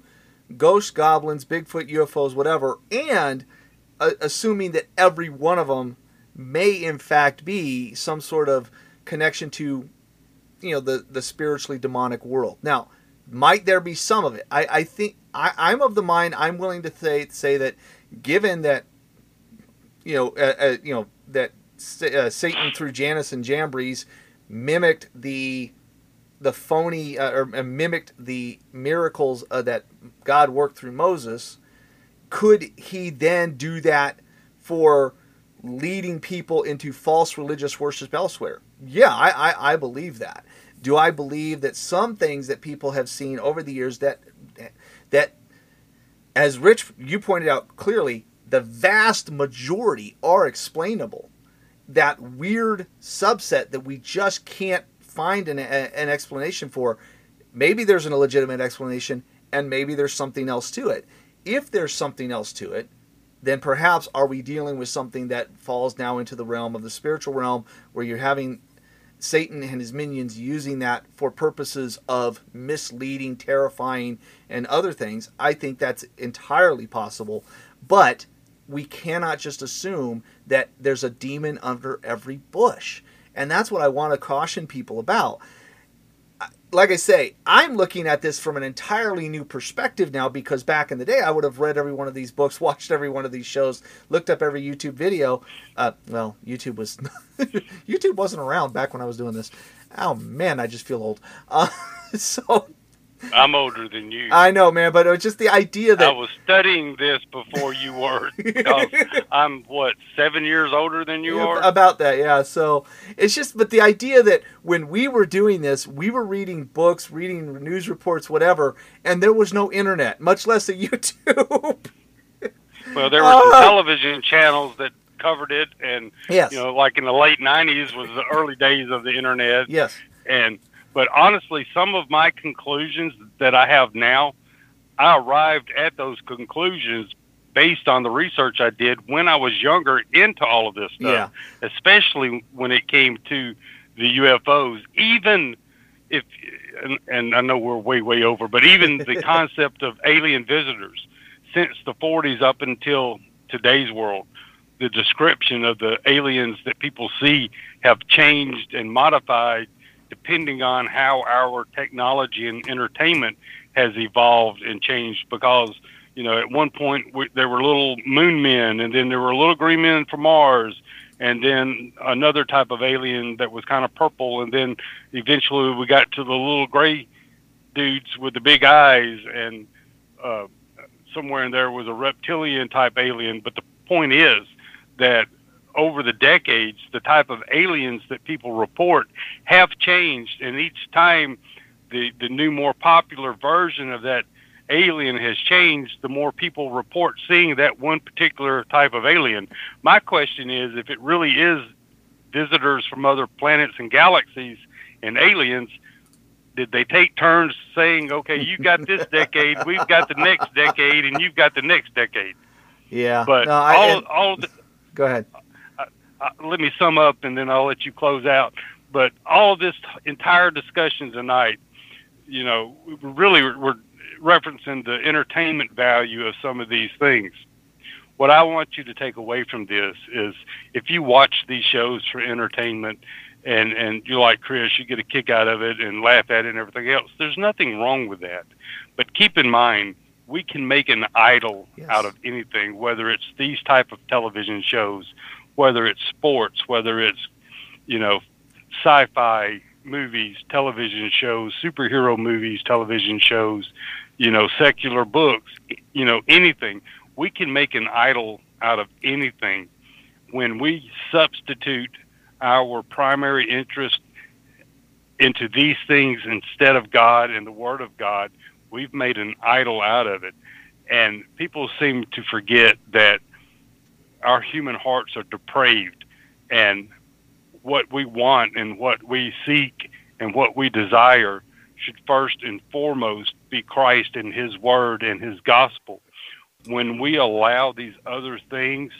ghosts, goblins, Bigfoot, UFOs, whatever, and uh, assuming that every one of them may in fact be some sort of connection to you know the the spiritually demonic world. Now, might there be some of it? I, I think I, I'm of the mind. I'm willing to say say that given that you know uh, uh, you know that uh, Satan through Jannes and Jambres mimicked the the phony uh, or uh, mimicked the miracles uh, that God worked through Moses. Could he then do that for leading people into false religious worship elsewhere? Yeah, I, I, I believe that. Do I believe that some things that people have seen over the years that that as Rich you pointed out clearly, the vast majority are explainable. That weird subset that we just can't find an, an explanation for, maybe there's an illegitimate explanation, and maybe there's something else to it. If there's something else to it, then perhaps are we dealing with something that falls now into the realm of the spiritual realm where you're having Satan and his minions using that for purposes of misleading, terrifying, and other things. I think that's entirely possible. But we cannot just assume that there's a demon under every bush. And that's what I want to caution people about. Like I say, I'm looking at this from an entirely new perspective now because back in the day, I would have read every one of these books, watched every one of these shows, looked up every YouTube video. Uh, well, YouTube was YouTube wasn't around back when I was doing this. Oh man, I just feel old. Uh, so I'm older than you. I know, man, but it was just the idea that I was studying this before you were. I'm what seven years older than you Yeah, are. about that yeah so it's just but the idea that when we were doing this we were reading books reading news reports whatever and there was no internet much less a youtube Well, there were some Ah. television channels that covered it, and yes you know, like in the late '90s was the early days of the internet. yes And but honestly, some of my conclusions that I have now, I arrived at those conclusions based on the research I did when I was younger into all of this stuff. Especially when it came to the UFOs, even if and, and I know we're way way over, but even the concept of alien visitors since the 40s up until today's world, the description of the aliens that people see have changed and modified depending on how our technology and entertainment has evolved and changed. Because you know, at one point we, there were little moon men, and then there were little green men from Mars, and then another type of alien that was kind of purple, and then eventually we got to the little gray dudes with the big eyes, and uh, somewhere in there was a reptilian type alien. But the point is that over the decades, the type of aliens that people report have changed, and each time the the new, more popular version of that alien has changed, the more people report seeing that one particular type of alien. My question is, if it really is visitors from other planets and galaxies and aliens, did they take turns saying, "Okay, you got this decade, we've got the next decade, and you've got the next decade"? Yeah, but no, I, all, all the, go ahead. Uh, let me sum up, and then I'll let you close out. But all of this entire discussion tonight, you know, really we're referencing the entertainment value of some of these things. What I want you to take away from this is if you watch these shows for entertainment and and you like Chris, you get a kick out of it and laugh at it and everything else. There's nothing wrong with that. But keep in mind, we can make an idol yes. out of anything, whether it's these type of television shows, whether it's sports, whether it's you know sci-fi movies, television shows, superhero movies, television shows, you know, secular books, you know, anything. We can make an idol out of anything when we substitute our primary interest into these things instead of God and the Word of God. We've made an idol out of it. And people seem to forget that our human hearts are depraved and what we want and what we seek and what we desire should first and foremost be Christ and His Word and His gospel. When we allow these other things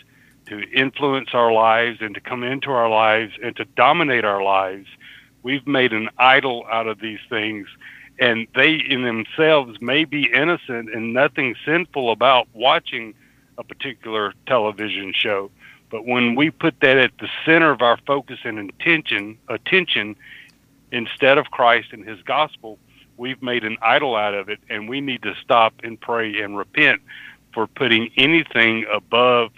to influence our lives and to come into our lives and to dominate our lives, we've made an idol out of these things. And they in themselves may be innocent and nothing sinful about watching a particular television show. But when we put that at the center of our focus and intention, attention, instead of Christ and his gospel, we've made an idol out of it, and we need to stop and pray and repent for putting anything above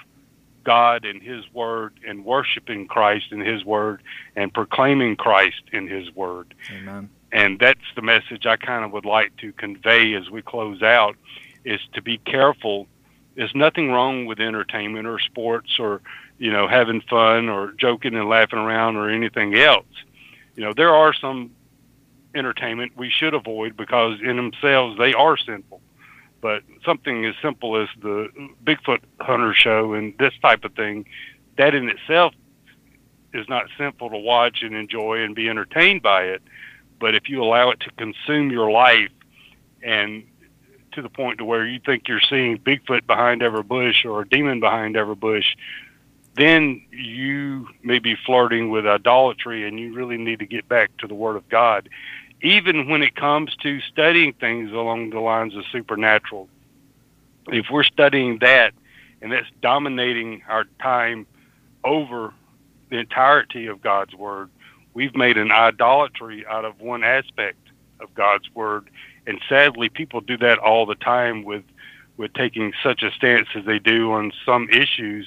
God and His Word and worshiping Christ and His Word and proclaiming Christ in His Word. Amen. And that's the message I kind of would like to convey as we close out is to be careful. There's nothing wrong with entertainment or sports or, you know, having fun or joking and laughing around or anything else you know, there are some entertainment we should avoid because in themselves they are sinful. But something as simple as the Bigfoot hunter show and this type of thing, that in itself is not sinful to watch and enjoy and be entertained by it. But if you allow it to consume your life and to the point to where you think you're seeing Bigfoot behind every bush or a demon behind every bush, then you may be flirting with idolatry and you really need to get back to the Word of God. Even when it comes to studying things along the lines of supernatural, if we're studying that and that's dominating our time over the entirety of God's Word, we've made an idolatry out of one aspect of God's Word. And sadly, people do that all the time with, with taking such a stance as they do on some issues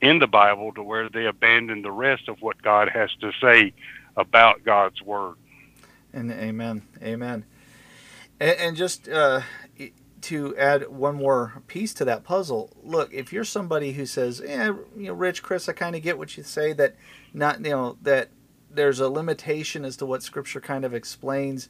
in the Bible to where they abandon the rest of what God has to say about God's Word. And amen, amen. And, and just uh, to add one more piece to that puzzle, look, if you're somebody who says, "Yeah, you know, Rich, Chris, I kind of get what you say that not, you know, that there's a limitation as to what Scripture kind of explains."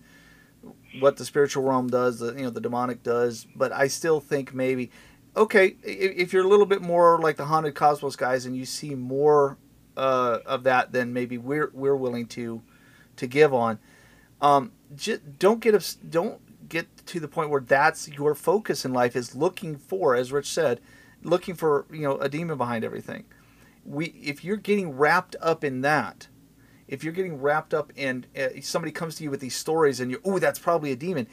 What the spiritual realm does, the you know the demonic does, but I still think maybe okay, if you're a little bit more like the haunted cosmos guys and you see more uh, of that than maybe we're we're willing to to give on, um, just don't get don't get to the point where that's your focus in life is looking for, as Rich said, looking for you know a demon behind everything. We if you're getting wrapped up in that, if you're getting wrapped up in uh, somebody comes to you with these stories and you're oh that's probably a demon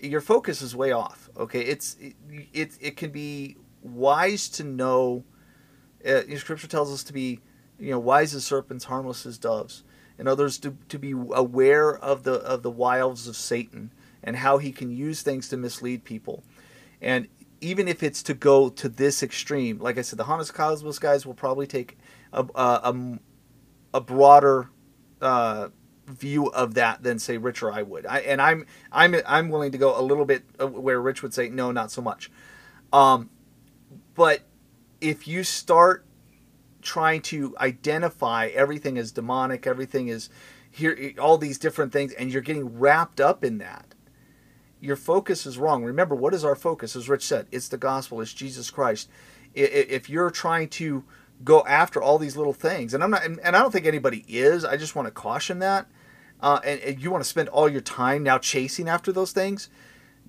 your focus is way off. Okay, it's it it, it can be wise to know. Uh, Scripture tells us to be, you know, wise as serpents, harmless as doves. and others to, to be aware of the of the wiles of Satan and how he can use things to mislead people. And even if it's to go to this extreme, like I said, the Haunted Cosmos guys will probably take a, a, a broader uh, view of that than say Rich or I would. I, and I'm I'm I'm willing to go a little bit where Rich would say no, not so much. Um, but if you start trying to identify everything as demonic, everything is here, all these different things, and you're getting wrapped up in that, your focus is wrong. Remember, what is our focus? As Rich said, it's the gospel, it's Jesus Christ. If you're trying to go after all these little things, and I'm not, and I don't think anybody is. I just want to caution that. Uh, and, and you want to spend all your time now chasing after those things.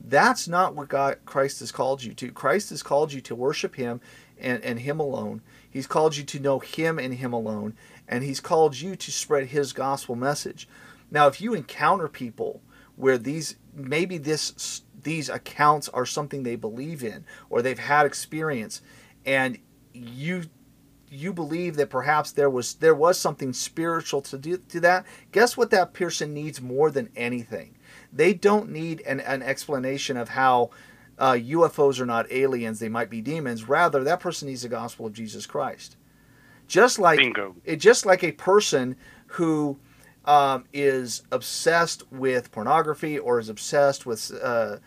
That's not what God Christ has called you to. Christ has called you to worship Him and, and Him alone. He's called you to know Him and Him alone, and He's called you to spread His gospel message. Now, if you encounter people where these maybe this these accounts are something they believe in or they've had experience, and you you believe that perhaps there was there was something spiritual to do to that, guess what that person needs more than anything? They don't need an, an explanation of how uh, UFOs are not aliens, they might be demons. Rather, that person needs the gospel of Jesus Christ. Just like Bingo. It, just like a person who um, is obsessed with pornography or is obsessed with uh,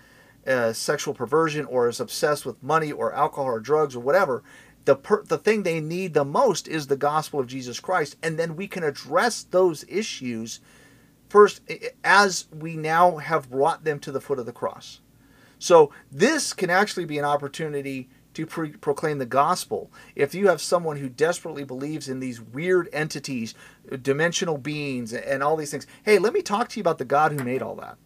uh, sexual perversion or is obsessed with money or alcohol or drugs or whatever, the per- the thing they need the most is the gospel of Jesus Christ, and then we can address those issues first as we now have brought them to the foot of the cross. So this can actually be an opportunity to pre- proclaim the gospel. If you have someone who desperately believes in these weird entities, dimensional beings, and all these things, hey, let me talk to you about the God who made all that.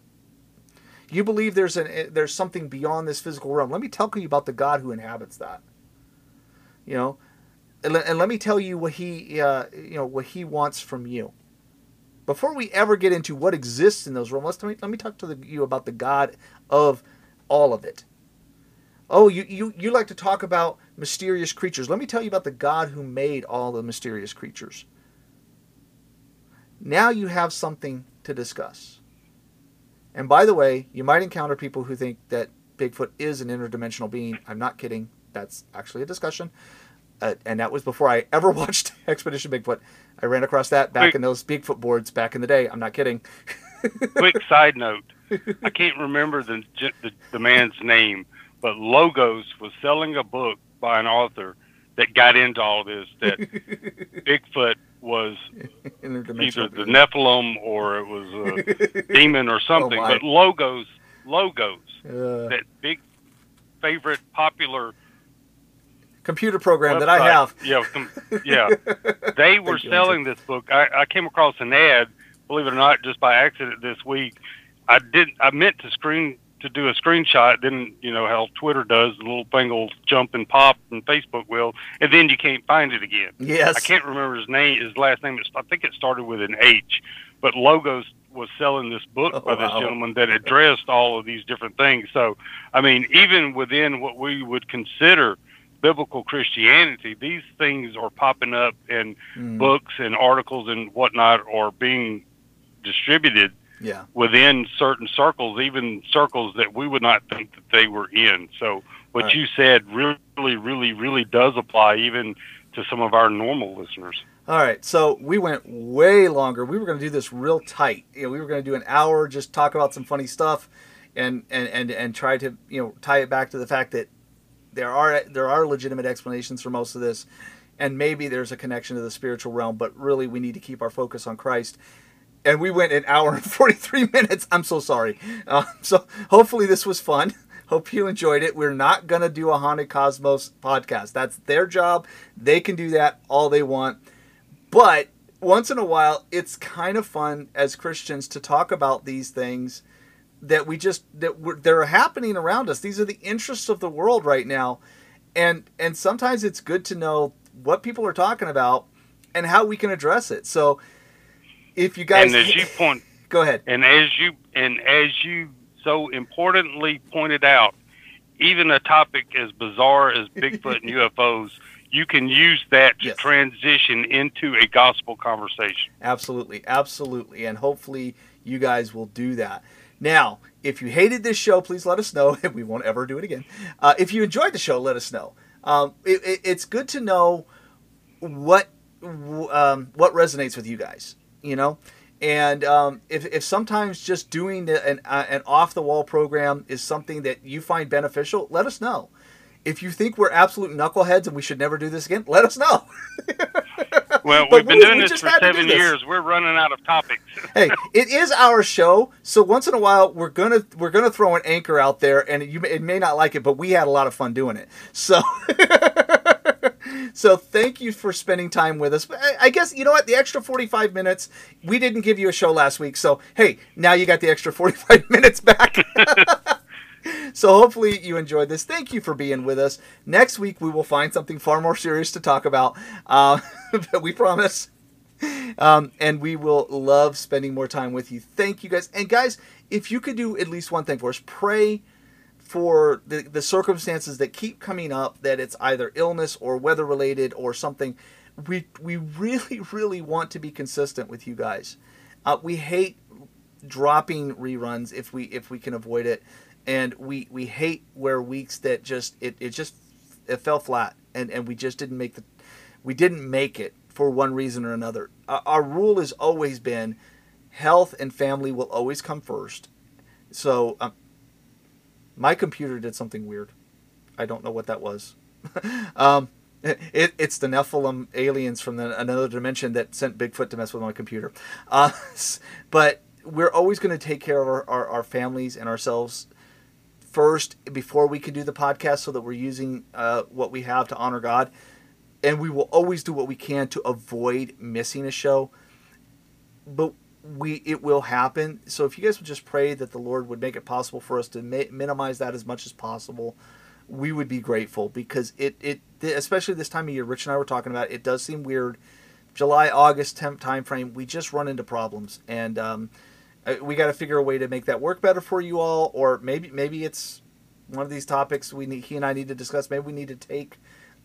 You believe there's an there's something beyond this physical realm. Let me tell you about the God who inhabits that. You know, and, and let me tell you what he, uh, you know, what he wants from you. Before we ever get into what exists in those realms, let me let me talk to the, you about the God of all of it. Oh, you, you you like to talk about mysterious creatures. Let me tell you about the God who made all the mysterious creatures. Now you have something to discuss. And by the way, you might encounter people who think that Bigfoot is an interdimensional being. I'm not kidding that's actually a discussion. Uh, and that was before I ever watched Expedition Bigfoot. I ran across that back quick, in those Bigfoot boards back in the day. I'm not kidding. quick side note: I can't remember the, the the man's name, but Logos was selling a book by an author that got into all this. That Bigfoot was either the Nephilim or it was a demon or something. Oh but Logos, Logos, uh, that big favorite popular computer program website. that I have. Yeah, com- yeah. they were selling this book. I, I came across an ad, believe it or not, just by accident this week. I did. I meant to screen to do a screenshot. Then you know how Twitter does, the little thing will jump and pop, and Facebook will, and then you can't find it again. Yes. I can't remember his name. His last name is. I think it started with an H, but Logos was selling this book oh, by this wow. gentleman that addressed all of these different things. So, I mean, even within what we would consider biblical Christianity, these things are popping up in mm. books and articles and whatnot, or being distributed yeah. within certain circles, even circles that we would not think that they were in. So what right. you said really, really, really does apply even to some of our normal listeners. All right, so we went way longer. We were going to do this real tight. You know, we were going to do an hour, just talk about some funny stuff, and and and and try to you know tie it back to the fact that there are there are legitimate explanations for most of this, and maybe there's a connection to the spiritual realm. But really, we need to keep our focus on Christ. And we went an hour and 43 minutes. I'm so sorry. Uh, so hopefully this was fun. Hope you enjoyed it. We're not gonna do a haunted cosmos podcast. That's their job. They can do that all they want. But once in a while, it's kind of fun as Christians to talk about these things that we just that they're happening around us. These are the interests of the world right now, and and sometimes it's good to know what people are talking about and how we can address it. So, if you guys and as you point, go ahead. And as you and as you so importantly pointed out, even a topic as bizarre as Bigfoot and UFOs, you can use that to Yes. transition into a gospel conversation. Absolutely, absolutely, and hopefully you guys will do that. Now, if you hated this show, please let us know, and we won't ever do it again. Uh, if you enjoyed the show, let us know. Um, it, it, it's good to know what um, what resonates with you guys, you know. And um, if, if sometimes just doing an, uh, an off the wall program is something that you find beneficial, let us know. If you think we're absolute knuckleheads and we should never do this again, let us know. Well, we've been we- doing we this for had to do seven this. years. We're running out of topics. hey, it is our show, so once in a while we're gonna we're gonna throw an anchor out there, and you may, it may not like it, but we had a lot of fun doing it. So, so thank you for spending time with us. I, I guess you know what, the extra forty five minutes we didn't give you a show last week, so hey, now you got the extra forty five minutes back. So hopefully you enjoyed this. Thank you for being with us. Next week we will find something far more serious to talk about. Uh, we promise. Um, and we will love spending more time with you. Thank you guys. And guys, if you could do at least one thing for us, pray for the, the circumstances that keep coming up, that it's either illness or weather related or something. We, we really, really want to be consistent with you guys. Uh, we hate dropping reruns if we if we can avoid it and we we hate where weeks that just it, it just it fell flat and and we just didn't make the we didn't make it for one reason or another. Our, our rule has always been health and family will always come first. So um, my computer did something weird. I don't know what that was. Um it, it's the Nephilim aliens from the, another dimension that sent Bigfoot to mess with my computer. Uh, but we're always going to take care of our, our, our families and ourselves first before we can do the podcast so that we're using uh, what we have to honor God. And we will always do what we can to avoid missing a show. But we it will happen. So if you guys would just pray that the Lord would make it possible for us to mi- minimize that as much as possible, we would be grateful because it it especially this time of year. Rich and I were talking about. It does seem weird. July August temp time frame. We just run into problems and. Um, we got to figure a way to make that work better for you all, or maybe maybe it's one of these topics we need, he and I need to discuss. Maybe we need to take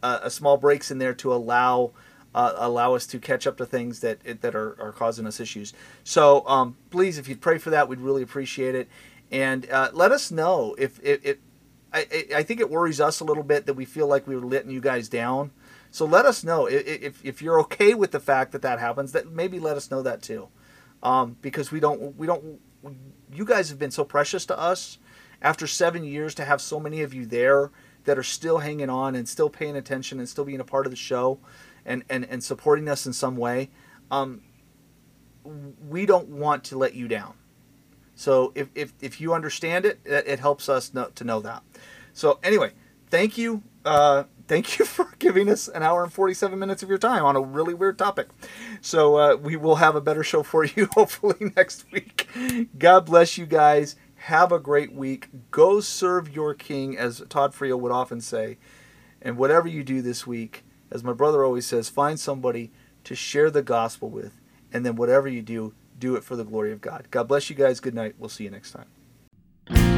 uh, a small breaks in there to allow uh, allow us to catch up to things that that are, are causing us issues. So um, please, if you'd pray for that, we'd really appreciate it, and uh, let us know if it. it I, I- think it worries us a little bit that we feel like we were letting you guys down. So let us know I- i- if, if you're okay with the fact that that happens. That maybe let us know that too um, because we don't we don't you guys have been so precious to us after seven years to have so many of you there that are still hanging on and still paying attention and still being a part of the show and and, and supporting us in some way. Um, we don't want to let you down. So if, if, if you understand it it helps us know, to know that. So anyway thank you uh, thank you for giving us an hour and 47 minutes of your time on a really weird topic. So uh, we will have a better show for you hopefully next week. God bless you guys. Have a great week. Go serve your king as Todd Friel would often say. And whatever you do this week as my brother always says find somebody to share the gospel with. And then whatever you do do it for the glory of god. God bless you guys. Good night. We'll see you next time